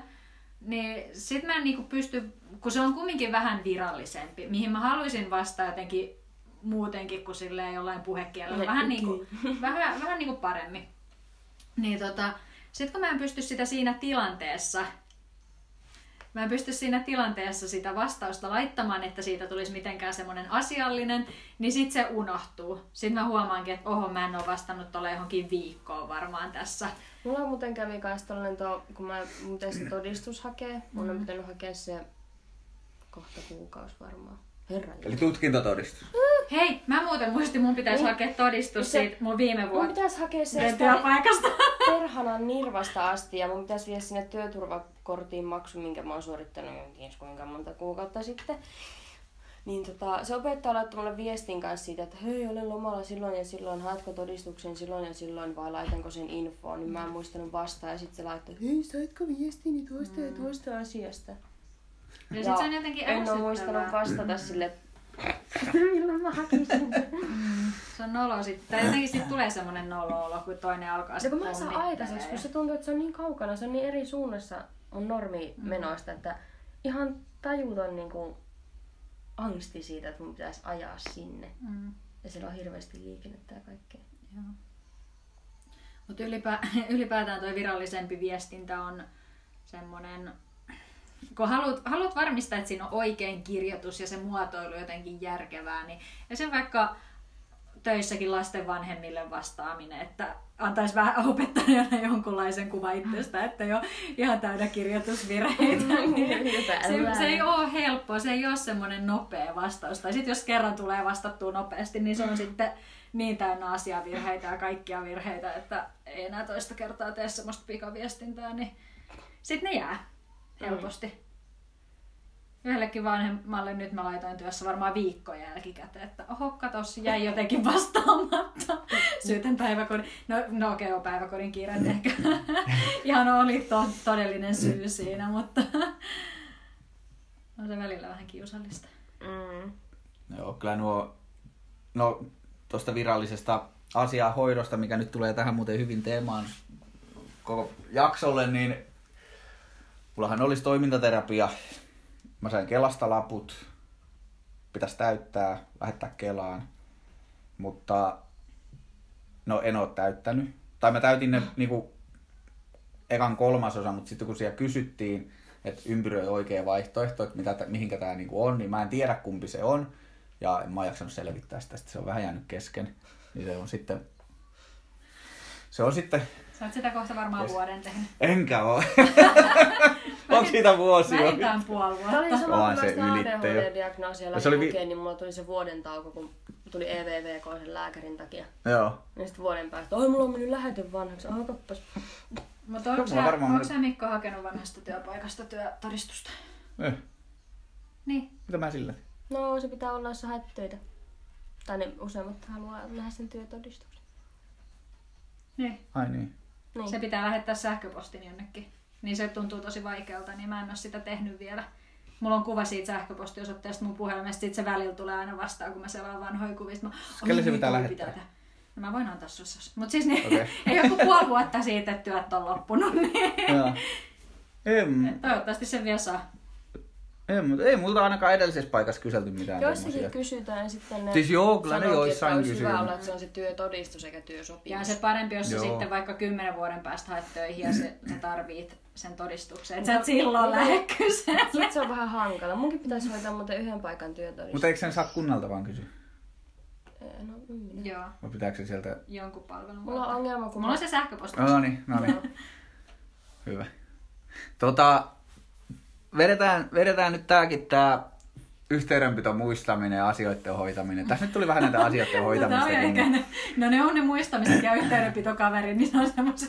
niin sit mä en niinku pysty, kun se on kumminkin vähän virallisempi, mihin mä haluaisin vastata jotenkin muutenkin kuin silleen jollain puhekielellä. Vähän, niinku, vähän, vähän niinku paremmin. Niin tota, sit kun mä en pysty sitä siinä tilanteessa mä en pysty siinä tilanteessa sitä vastausta laittamaan, että siitä tulisi mitenkään semmoinen asiallinen, niin sit se unohtuu. Sitten mä huomaankin, että oho, mä en ole vastannut tuolle johonkin viikkoon varmaan tässä. Mulla muuten kävi kans tollanen, to, kun mä se todistus hakee, mun on mm. pitänyt hakea se kohta kuukausi varmaan. Herra Eli tutkintotodistus. Hei, mä muuten muistin, mun pitäisi niin, hakea todistus se, siitä mun viime vuonna. Mun pitäisi hakea se työpaikasta. perhanan nirvasta asti ja mun pitäisi viedä sinne työturvakortin maksu, minkä mä oon suorittanut jonkin kuinka monta kuukautta sitten. Niin tota, se opettaja laittoi mulle viestin kanssa siitä, että hei, olen lomalla silloin ja silloin, haetko todistuksen silloin ja silloin vai laitanko sen infoon, niin mä en muistanut vastaa ja sitten se laittoi, hei, saitko viestini tuosta mm. ja tuosta asiasta. Ja, ja sit se on jotenkin En ole muistanut vastata sille, milloin mä hakisin. Mm, se on nolo sitten. Tai jotenkin sit tulee semmonen nolo olo, kun toinen alkaa se kun mä saan aikaiseksi, kun se tuntuu, että se on niin kaukana, se on niin eri suunnassa on normi mm. menoista, että ihan tajuton niin kuin angsti siitä, että mun pitäisi ajaa sinne. Mm. Ja siellä on hirveästi liikennettä ja kaikkea. Joo. Mutta ylipä, ylipäätään tuo virallisempi viestintä on semmoinen kun haluat, haluat varmistaa, että siinä on oikein kirjoitus ja se muotoilu jotenkin järkevää, niin ja sen vaikka töissäkin lasten vanhemmille vastaaminen, että antaisi vähän opettajana jonkunlaisen kuva itsestä, että jo ihan täydä kirjoitusvirheitä. niin se, se ei ole helppoa, se ei ole semmoinen nopea vastaus. Tai sitten jos kerran tulee vastattua nopeasti, niin se on sitten niin täynnä asiavirheitä ja kaikkia virheitä, että ei enää toista kertaa tee semmoista pikaviestintää, niin sitten ne jää helposti. Mm. Yhdellekin vanhemmalle nyt mä laitoin työssä varmaan viikkoja jälkikäteen, että oho, katos, jäi jotenkin vastaamatta. Syytän päiväkodin. No, no okei, okay, päiväkodin kiire ehkä. Ihan oli to, todellinen syy siinä, mutta on se välillä vähän kiusallista. Mm. Joo, kyllä nuo, no tuosta virallisesta asiahoidosta, mikä nyt tulee tähän muuten hyvin teemaan koko jaksolle, niin Mullahan olisi toimintaterapia. Mä sain Kelasta laput. Pitäisi täyttää, lähettää Kelaan. Mutta no en ole täyttänyt. Tai mä täytin ne niinku ekan kolmasosa, mutta sitten kun siellä kysyttiin, että ympyröi oikea vaihtoehto, että mitä, mihinkä tämä niinku on, niin mä en tiedä kumpi se on. Ja en mä ole jaksanut selvittää sitä, se on vähän jäänyt kesken. Niin se on sitten, se on sitten Sä oot sitä kohta varmaan vuoden tehnyt. Enkä oo. Onko siitä vuosi jo? Vähintään puoli vuotta. Tämä oli sama, kun mä ADHD-diagnoosia se oli vi... niin mulla tuli se vuoden tauko, kun tuli EVVK sen lääkärin takia. Joo. Ja sitten vuoden päästä, oi mulla on mennyt lähete vanhaksi, aha kappas. Mutta onko sä, varmaan... sä Mikko hakenut vanhasta työpaikasta työtodistusta? Eh. Niin. Mitä mä sillä? No se pitää olla, jos sä haet töitä. Tai ne useimmat haluaa nähdä sen työtodistuksen. Niin. Ai niin. Niin. Se pitää lähettää sähköpostin jonnekin. Niin se tuntuu tosi vaikealta, niin mä en ole sitä tehnyt vielä. Mulla on kuva siitä sähköpostiosoitteesta mun puhelimesta, sit se välillä tulee aina vastaan, kun mä selaan vanhoja kuvia. Mä, Kelle se pitää lähettää? Pitää no mä voin antaa sussa. Mutta siis niin, okay. ei joku puoli vuotta siitä, että työt on loppunut. Niin. En. Toivottavasti sen vielä saa. Ei, mutta ei multa ainakaan edellisessä paikassa kyselty mitään Joissakin kysytään sitten ne Siis joo, kyllä ne joissain kysyy. hyvä olla, että se on se työtodistus eikä työsopimus. Ja se parempi, jos sä sitten vaikka kymmenen vuoden päästä haet töihin ja se, sä tarvit sen todistuksen, että sä et silloin lähde Sitten se on vähän hankala. Munkin pitäisi hoitaa muuten yhden paikan työtodistus. Mutta eikö sen saa kunnalta vaan kysyä? No, minä. Joo. Vai pitääkö se sieltä... Jonkun palvelun. Mulla on ongelma, kun... Mulla on se sähköposti. No niin, no niin. Hyvä. Tota, vedetään, vedetään nyt tääkin tää yhteydenpito muistaminen ja asioiden hoitaminen. Tässä nyt tuli vähän näitä asioiden hoitamista. no, ne, no ne on ne muistamiset ja yhteydenpitokaveri, niin se on semmoisia.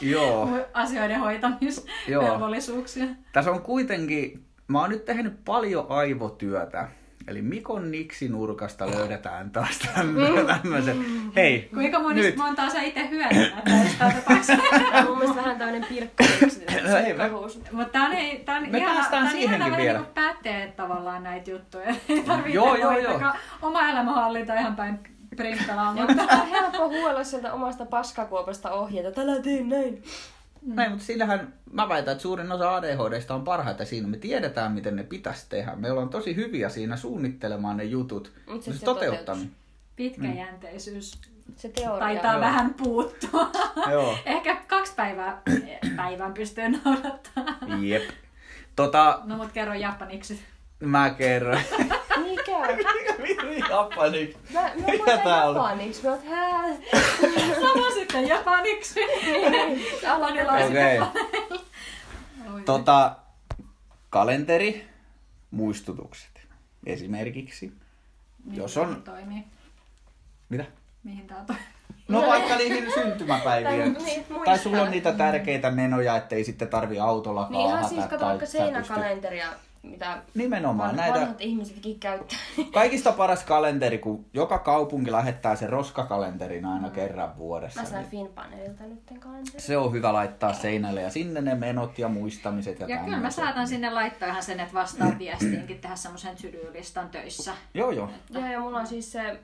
Asioiden hoitamisvelvollisuuksia. Tässä on kuitenkin, mä oon nyt tehnyt paljon aivotyötä. Eli Mikon nurkasta löydetään taas tämmöiset. Hei, Kuinka monista nyt. montaa sä itse hyödynnät tästä tapauksesta? Tämä mun mielestä vähän. No ei, me- Mutta tää on, ei- tää on Me ihana, tää on ihana vielä. Niin pätee tavallaan näitä juttuja. Ei tarvitse Joo, joo, hoitakaan oma elämänhallinta ihan päin printtalaan, Ja mutta on helppo huolella sieltä omasta paskakuopasta ohjeita. Tällä teen näin. Näin, mutta sillähän mä väitän, että suurin osa ADHDista on parhaita siinä. Me tiedetään, miten ne pitäisi tehdä. Me ollaan tosi hyviä siinä suunnittelemaan ne jutut. Mut Mut sit se se toteuttaminen. pitkäjänteisyys Se teoria. taitaa Joo. vähän puuttua. Joo. Ehkä kaksi päivää päivän pystyy noudattaa. Jep. Tota, No mut kerro japaniksi. mä kerron. Niin käy. Japani. Mä, mä Mikä tää on? japaniksi. Mä oot hää. Sama sitten japaniksi. Japanilaiset. Okei. Oi. Tota, kalenteri, muistutukset. Esimerkiksi. Mihin jos on- Toimii? Mitä? Mihin tää toimii? No vaikka niihin syntymäpäivien. Tai niin. Tai sulla on niitä tärkeitä menoja, ettei sitten tarvi autolla Niin ihan kaahata siis kato vaikka sä pystyt- seinäkalenteria, mitä Nimenomaan van- näitä vanhat ihmisetkin käyttää. Kaikista paras kalenteri, kun joka kaupunki lähettää sen roskakalenterin aina kerran vuodessa. Mä sain Niin Finpanelilta nyt kalenteri. se on hyvä laittaa seinälle ja sinne ne menot ja muistamiset ja Ja kyllä mä saatan sinne laittaa ihan sen, että vastaan viestiinkin tehdä semmoisen to töissä. Joo, joo. Joo, ja mulla on siis se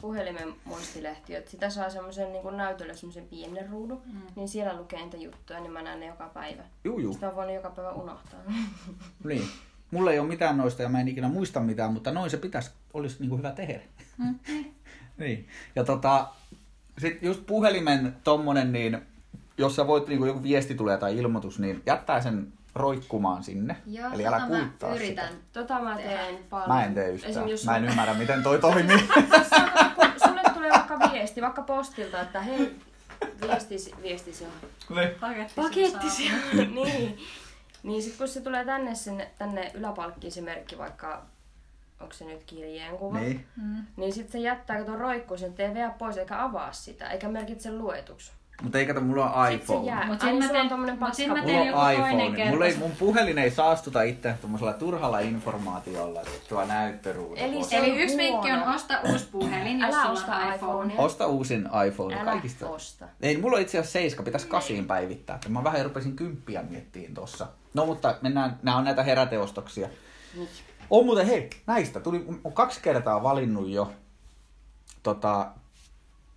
puhelimen muistilehti, että sitä saa semmoisen niin näytölle semmoisen pienen ruudun, mm. niin siellä lukee niitä juttuja, niin mä näen ne joka päivä. Juu, juu. Sitä on voinut joka päivä unohtaa. Niin. Mulla ei ole mitään noista ja mä en ikinä muista mitään, mutta noin se pitäisi, olisi niinku hyvä tehdä. Mm. niin. Ja tota, sit just puhelimen tommonen, niin jos sä voit, niinku joku viesti tulee tai ilmoitus, niin jättää sen roikkumaan sinne. Joo, Eli älä tota mä kuittaa yritän. sitä. Tota mä teen paljon. Mä en tee yhtään. Jos Mä en ymmärrä, miten toi toimii. sulle tulee vaikka viesti, vaikka postilta, että hei, viestis, viestis jo. niin. Paketti. Pakettisi. niin. Niin sit kun se tulee tänne, sinne, tänne yläpalkkiin se merkki, vaikka onko se nyt kirjeenkuva, Niin. Mm. niin sit se jättää tuon roikkuun, sen vie pois eikä avaa sitä, eikä merkitse luetuksi. Mutta ei kato, mulla on iPhone. Mut Ai, sit mä teen- tommonen mut paska. teen- Mulla joku on toinen iPhone. kerta. Mulla ei, mun puhelin ei saastuta itse tuommoisella turhalla informaatiolla tuo näyttöruudulla. Eli se- Eli yksi vinkki on osta uusi puhelin, jos Älä osta on iPhone. iPhonea. Osta uusin iPhone Älä kaikista. osta. Ei, mulla on itse asiassa seiska, pitäisi kasiin päivittää. Mä vähän rupesin kymppiä miettiin tossa. No mutta mennään, nämä on näitä heräteostoksia. Niin. On muuten, hei, näistä tuli, on kaksi kertaa valinnut jo tota,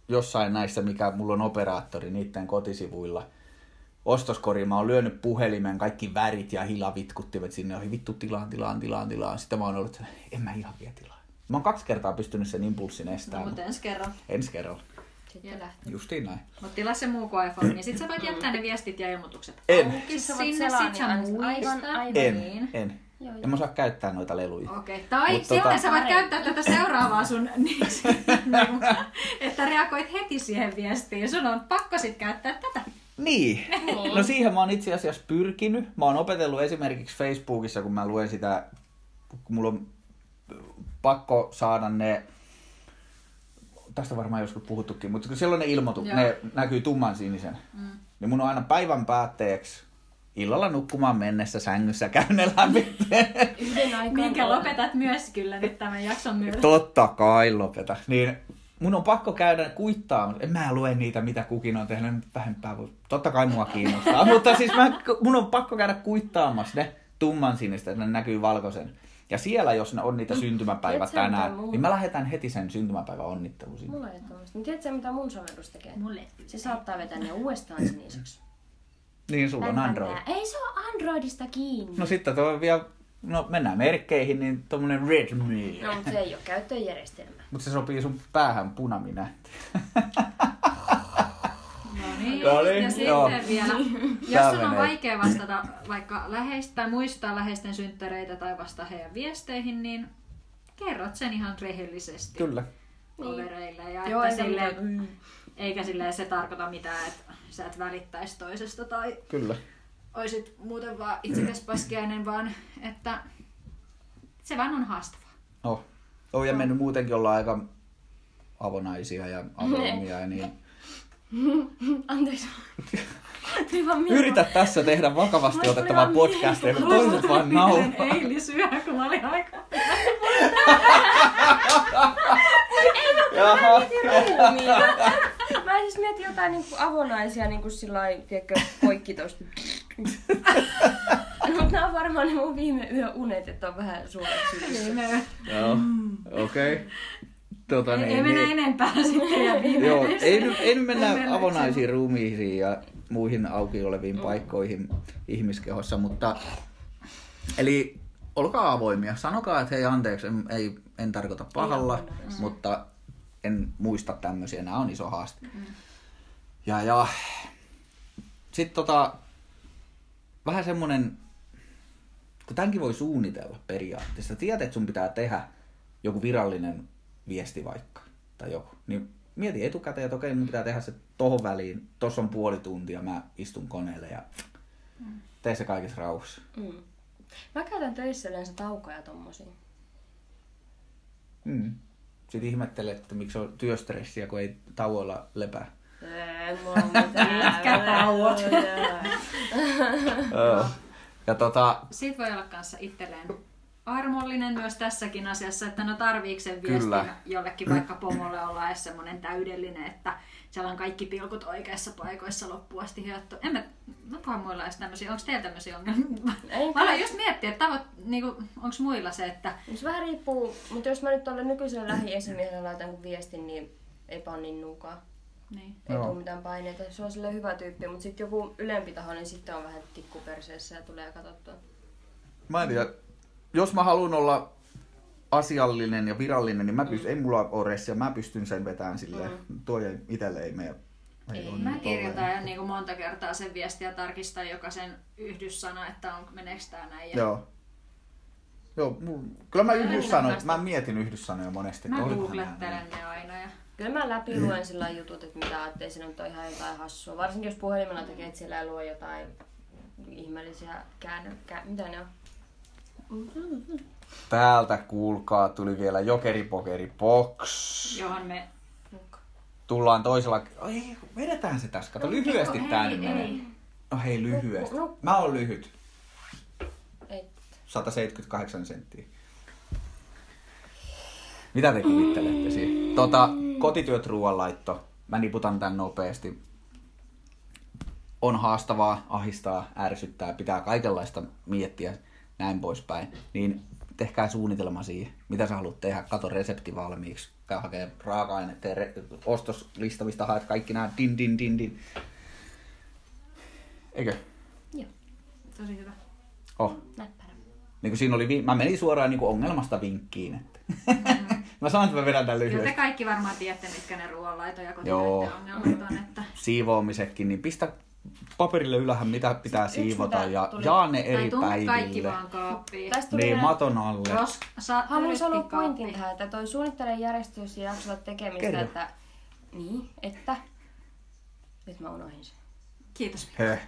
jossain näissä, mikä mulla on operaattori niiden kotisivuilla. Ostoskoriin mä oon lyönyt puhelimen, kaikki värit ja hilavitkuttimet sinne, ohi vittu tilaan, tilaan, tilaan, tilaan. Sitten mä oon ollut, että en mä ihan vie tilaa. Mä oon kaksi kertaa pystynyt sen impulssin No, estämään. mutta ensi kerran. Ensi kerralla. Sitten lähtee. Justiin näin. Mutta tilaa se muu kuin iPhone, niin sit sä voit jättää ne viestit ja ilmoitukset. En. Auki sinne, sit sä niin aivan- muistat. aivan- En, Niin. en. Joo. En mä osaa käyttää noita leluja. Okei, okay. tai Mut silloin tota- sä voit käyttää tätä seuraavaa sun, niin, niin, että reagoit heti siihen viestiin. Sun on pakko sit käyttää tätä. Niin. No siihen mä oon itse asiassa pyrkinyt. Mä oon opetellut esimerkiksi Facebookissa, kun mä luen sitä, kun mulla on pakko saada ne, tästä varmaan joskus puhuttukin, mutta kun siellä on ne ilmoitu, Joo. ne näkyy tumman sinisen, mm. niin mun on aina päivän päätteeksi illalla nukkumaan mennessä sängyssä käyn ne läpi. Yhden aikaan. Minkä lopetat myös kyllä nyt tämän jakson myötä. Totta kai lopeta. Niin mun on pakko käydä kuittaa, en mä lue niitä, mitä kukin on tehnyt vähempää. voi- Totta kai mua kiinnostaa, mutta siis mä, mun on pakko käydä kuittaamassa ne tumman sinistä, että ne näkyy valkoisen. Ja siellä, jos ne on niitä syntymäpäivä Tiedätkö sä, tänään, niin mä lähetän heti sen syntymäpäivän onnittelun sinne. Mulla ei ole tommoista. Niin tiedätkö mitä mun sovellus tekee? Mulle. Se saattaa vetää ne uudestaan siniseksi. Niin, sulla on Android. Ei se on Androidista kiinni. No sitten tuo vielä, no mennään merkkeihin, niin tommonen Redmi. No, mutta se ei ole käyttöjärjestelmä. Mutta se sopii sun päähän punaminä. No niin, No niin, ja sitten joo. vielä, jos sun on vaikea vastata vaikka läheistä tai muistaa läheisten synttäreitä tai vasta heidän viesteihin, niin kerrot sen ihan rehellisesti Kyllä. kavereille. Ja Joo, että eikä sille, mitään. Eikä silleen se tarkoita mitään, että sä et välittäisi toisesta tai Kyllä. oisit muuten vaan itsekäs paskiainen, vaan että se vaan on haastavaa. Oh. Oh, ja mennyt muutenkin olla aika avonaisia ja avoimia. Niin... Anteeksi. Yritä tässä tehdä vakavasti otettavaa vaan podcastia, kun toiset vaan nauraa. Eilisyö, kun mä olin aika... Jaha. Mä siis mietin jotain niinku avonaisia niinku sillä lailla, tiedätkö, poikki tosta. Mutta nää on varmaan ne mun viime yön unet, että on vähän. Ei me, Joo, okei. Okay. Tota, ei, niin, ei mene niin. enempää sitten ja viime Joo, ei, nyt- ei nyt mennä avonaisiin ruumiisiin ja muihin auki oleviin paikkoihin ihmiskehossa, mutta eli olkaa avoimia. Sanokaa, että hei anteeksi, en, ei, en tarkoita pahalla, avonaisia. mutta en muista tämmöisiä. Nämä on iso haaste. Ja, ja sitten tota, vähän semmonen, kun tämänkin voi suunnitella periaatteessa. Tiedät, että sun pitää tehdä joku virallinen viesti vaikka, tai joku. Niin mieti etukäteen, että okei, mun pitää tehdä se tohon väliin. Tossa on puoli tuntia, mä istun koneelle ja tee se kaikessa rauhassa. Mm. Mä käytän töissä yleensä taukoja tommosia. Mm. Sitten ihmettelee, että miksi on työstressiä, kun ei tauoilla lepää. Ei mulla on mitään. Mitkä tauot? Ja tota, Siitä voi olla kanssa itselleen armollinen myös tässäkin asiassa, että no tarviiko sen viestin Kyllä. jollekin vaikka pomolle olla edes semmoinen täydellinen, että siellä on kaikki pilkut oikeissa paikoissa loppuun asti hiottu. En mä, onkohan muilla edes tämmöisiä, onko teillä tämmöisiä ongelmia? Ei Mä aloin just miettiä, että tavoit, niinku, onko muilla se, että Se vähän riippuu, mutta jos mä nyt tuolle nykyiselle lähiesimiehelle laitan viestin, niin eipä on niin nuukaa. niin. Ei tule mitään paineita. Se on sille hyvä tyyppi, mutta sitten joku ylempi taho, niin sitten on vähän tikkuperseessä ja tulee katsottua. mä en tiedä, jos mä haluan olla asiallinen ja virallinen, niin mä pystyn, ei mulla ole ressia, mä pystyn sen vetämään silleen. Tuo ei, itelle ei mene. Ei. Mä kirjoitan ja niin kuin monta kertaa sen viestiä tarkistan jokaisen yhdyssana, että on, meneekö tää näin. Ja Joo. Joo, mul, kyllä mä yhdyssanoja, mä mietin yhdyssanoja monesti. Mä googlettelen ne aina. Ja... Kyllä mä läpi luen sillä jutut, että mitä ettei siinä nyt ole ihan jotain hassua. Varsinkin jos puhelimella tekee, että siellä luo jotain ihmeellisiä käännö... Kää, mitä ne on? Täältä kuulkaa, tuli vielä jokeripokeri box. Johon me... Tullaan toisella... Ei, vedetään se tässä. Kato, lyhyesti tää nyt menee. No hei, lyhyesti. No. Mä oon lyhyt. Ei. 178 senttiä. Mitä te kuvittelette siinä? Tota, kotityöt ruoanlaitto. Mä niputan tän nopeasti. On haastavaa, ahistaa, ärsyttää, pitää kaikenlaista miettiä, näin poispäin. Niin tehkää suunnitelma siihen, mitä sä haluat tehdä. Kato resepti valmiiksi. Käy hakee raaka-aineet, tee re- ostoslista, mistä haet kaikki nämä din din din din. Eikö? Joo, Tosi hyvä. Oh. näppärä. Niin kuin siinä oli, vi- mä menin suoraan niin kuin ongelmasta vinkkiin. Että. mä sanoin, että mä vedän tämän Kyllä te lyhyesti. kaikki varmaan tiedätte, mitkä ne ruoanlaito ja kotitöiden ongelmat on. Että... Siivoamisetkin, niin pistä paperille ylähän, mitä pitää Yksi, siivota mitä ja tuli- jaa ne eri tuu kaikki päiville. vaan kaappiin. Tästä tuli Niin, vielä- maton alle. Ros... Sa... Haluan sanoa pointin tähän, että toi suunnittele järjestys ja jaksolla tekemistä, Kerro. että... Niin, että... Nyt mä unohdin sen. Kiitos. Höh.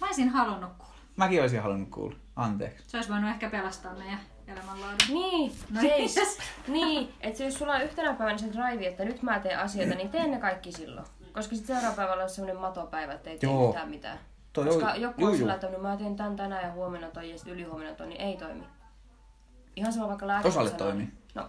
Mä olisin halunnut kuulla. Mäkin olisin halunnut kuulla. Anteeksi. Se olisi voinut ehkä pelastaa meidän elämänlaadun. Niin, No seis. yes. Niin, että jos sulla on yhtenä päivänä se drive, että nyt mä teen asioita, niin teen ne kaikki silloin. Koska sitten seuraava päivällä on semmoinen matopäivä, että ei tee Joo. yhtään mitään. Toi Koska on- joku on sillä että no mä teen tän tänään ja huomenna toi ja sitten ylihuomenna toi, niin ei toimi. Ihan sama vaikka lääkäri Osalle sanoo- toimii. No,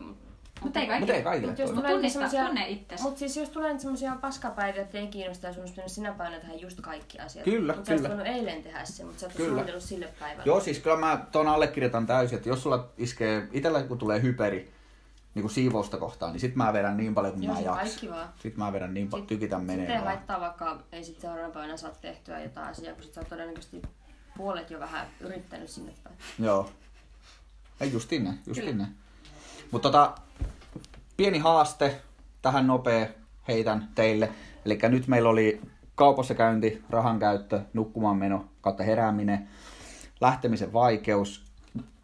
Mutta ei kaikki. Mutta ei kaikille Mut jos toimi. tulee Tunnista, semmosia- tunne itsesi. Mutta siis jos tulee nyt semmosia paskapäiviä, että ei kiinnosta ja sun pitänyt sinä päivänä tehdä just kaikki asiat. Kyllä, Mutta sä olisit kyllä. voinut eilen tehdä se, mutta sä et Kyllä. suunnitellut sille päivälle. Joo, siis kyllä mä ton allekirjoitan täysin, että jos sulla iskee, itellä kun tulee hyperi, niin kuin siivousta kohtaan, niin sit mä vedän niin paljon kuin Joo, mä se jaksan. kaikki vaan. Sit mä vedän niin paljon, Sit- tykitän menee Sitten vaan. laittaa vaikka, ei sit seuraavana päivänä saa tehtyä jotain asiaa, kun sit sä oot todennäköisesti puolet jo vähän yrittänyt sinne päin. Joo. Ei justiin näin, justiin näin. Mutta tota, pieni haaste tähän nopea heitän teille. Eli nyt meillä oli kaupassa käynti, rahan käyttö, nukkumaan meno kautta herääminen, lähtemisen vaikeus,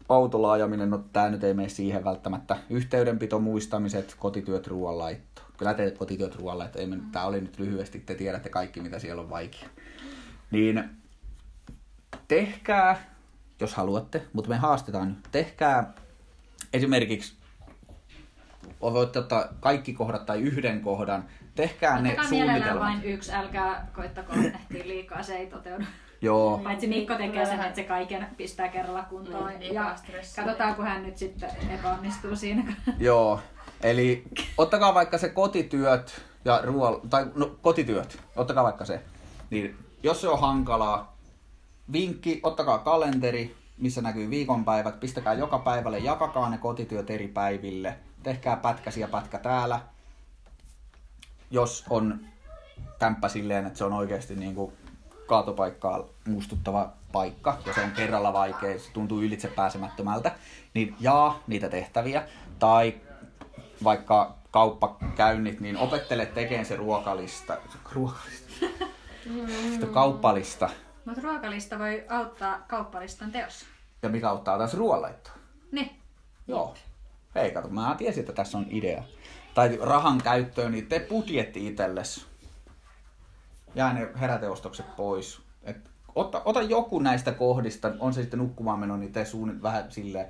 autolla ajaminen, no tää nyt ei mene siihen välttämättä. Yhteydenpito, muistamiset, kotityöt, ruoanlaitto. Kyllä te kotityöt, ruoanlaitto, ei me, tää oli nyt lyhyesti, te tiedätte kaikki mitä siellä on vaikea. Niin tehkää, jos haluatte, mutta me haastetaan nyt, tehkää esimerkiksi voitte ottaa kaikki kohdat tai yhden kohdan. Tehkää ne Ottakaa mielellään suunnitelmat. vain yksi, älkää koittako ehtiä liikaa, se ei toteudu. Joo, Paitsi Mikko tekee sen, että se kaiken pistää kerralla kuntoon. Niin, ja katsotaan, kun hän nyt sitten epäonnistuu siinä. joo. Eli ottakaa vaikka se kotityöt ja ruoal... tai no, kotityöt, ottakaa vaikka se. Niin, jos se on hankalaa, vinkki, ottakaa kalenteri, missä näkyy viikonpäivät, pistäkää joka päivälle, jakakaa ne kotityöt eri päiville, tehkää pätkäsiä pätkä täällä. Jos on kämppä silleen, että se on oikeasti niin kuin kaatopaikkaa muistuttava paikka, ja se on kerralla vaikea, se tuntuu ylitse pääsemättömältä, niin jaa niitä tehtäviä, tai vaikka kauppakäynnit, niin opettele tekemään se ruokalista, ruokalista, Sitä kauppalista, Mutta ruokalista voi auttaa kauppalistan teossa. ja mikä auttaa taas ruoanlaittoa. Niin. Joo. Hei, kato, mä tiesin, että tässä on idea. Tai rahan käyttöön, niin tee budjetti itsellesi. Jää ne heräteostokset pois. Et ota, ota joku näistä kohdista, on se sitten nukkumaan meno, niin tee suunnit vähän silleen.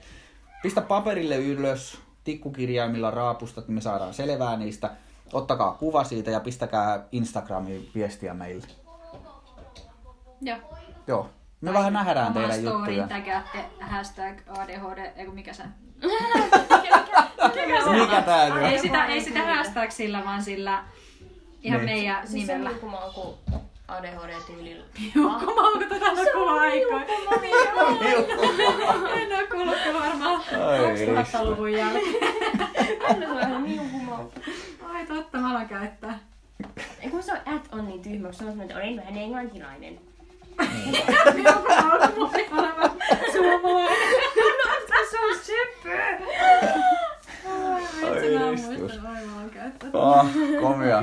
Pistä paperille ylös, tikkukirjaimilla raapustat, niin me saadaan selvää niistä. Ottakaa kuva siitä ja pistäkää Instagramiin viestiä meille. Joo. Joo. Me vähän nähdään teidän juttuja. tägäätte hashtag ADHD, eiku mikä se? Mikä sitä, ei sitä hashtag sillä, vaan sillä ihan Niin. meidän Siis se nimellä. liukumaku ADHD-tyylillä. Jukko Mauko tätä kuuluu aikaa. En oo kuullut kyllä varmaan Ai 2000-luvun jälkeen. Aina se on ihan liukumaku. Ai totta, mä alan käyttää. Ei kun se on at on niin tyhmä, kun se on että olen vähän englantilainen. Mauko voi olemaan suomalainen. No, se on söpö! Vitsi, mä muistan, alan käyttää. Ah, komia.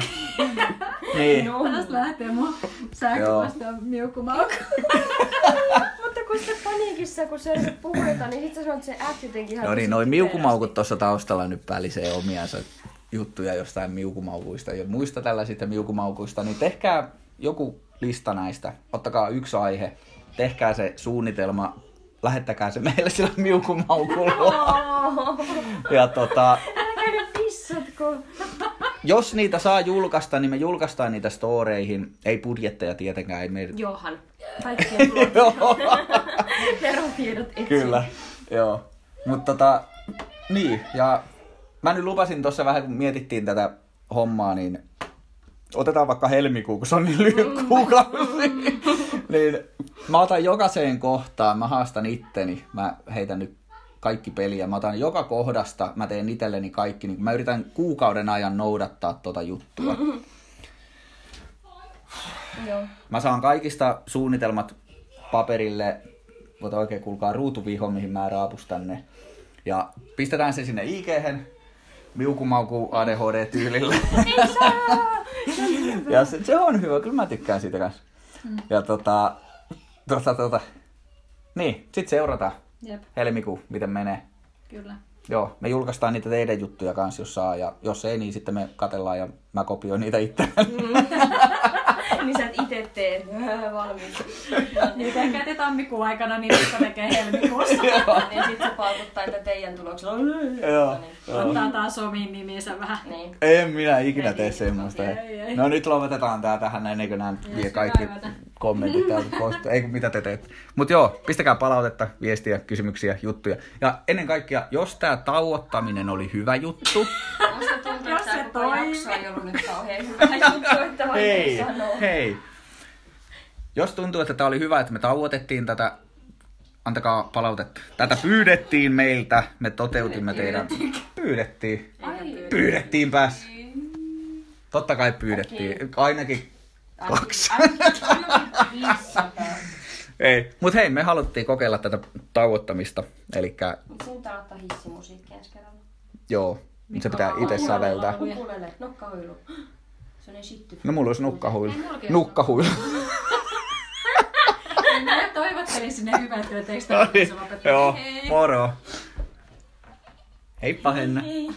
Niin. No, Tästä lähtee mun sähköposta miukkumauko. mutta kun se paniikissa, kun se puhutaan, niin sit sä sanot se at jotenkin ihan No niin, noin miukumaukut tuossa taustalla nyt pälisee omiansa juttuja jostain miukumaukuista ja muista tällaisista miukumaukuista, niin tehkää joku lista näistä. Ottakaa yksi aihe, tehkää se suunnitelma, lähettäkää se meille sillä miukumaukulla. Ja tota, Pissatko. jos niitä saa julkaista, niin me julkaistaan niitä storeihin. Ei budjetteja tietenkään, ei meidän... Johan. Joo. Verotiedot etsi. Kyllä, joo. Mutta tota, niin, ja mä nyt lupasin tuossa vähän, kun mietittiin tätä hommaa, niin otetaan vaikka helmikuu, kun se on niin lyhyt kuukausi. niin mä otan jokaiseen kohtaan, mä haastan itteni, mä heitän nyt kaikki peliä, mä otan joka kohdasta, mä teen itselleni kaikki, niin mä yritän kuukauden ajan noudattaa tota juttua. Joo. Mä saan kaikista suunnitelmat paperille, voit oikein kuulkaa ruutuviho, mihin mä raapustan ne. Ja pistetään se sinne ig miukumauku ADHD-tyylillä. ja se, se, on hyvä, kyllä mä tykkään siitä kanssa. Ja tota, tota, tota, niin, sit seurataan Jep, helmikuu, miten menee. kyllä. Joo, me julkaistaan niitä teidän juttuja kanssa, jos saa, ja jos ei, niin sitten me katellaan ja mä kopioin niitä itse. niin sä et ite tee valmiiksi. Niin tehkää te tammikuun aikana, niin Mikko tekee helmikuussa. niin sit se paukuttaa, että teidän tuloksella on niin. Ottaa taas omiin nimiinsä vähän. niin. En minä ikinä tee ei, semmoista. ei, ei. No nyt lopetetaan tää tähän ennen kuin nämä vie kaikki. Kommentit täältä pois. Ei kun mitä te teette. Mutta joo, pistäkää palautetta, viestiä, kysymyksiä, juttuja. Ja ennen kaikkea, jos tämä tauottaminen oli hyvä juttu, Musta tuntuu, Jos se jakso ei ollut nyt kauhean hyvä juttu, että hei, sanoa. hei. Jos tuntuu, että tämä oli hyvä, että me tauotettiin tätä, antakaa palautetta. Tätä pyydettiin meiltä, me toteutimme teidän... Pyydettiin. Ai, Pyydettiin pääs. Totta kai pyydettiin. Ainakin kaksi. Ei, mut hei, me haluttiin kokeilla tätä tauottamista. Eli Sen pitää ottaa hissimusiikki ensi kerralla. joo, se pitää itse säveltää. Ukulele, nokkahuilu. Se on shitty. No mulla olisi nukkahuilu. Nukkahuilu. Mä toivottelin sinne hyvää työtä, eikö tämä Joo, moro. Heippa Henna. Hei.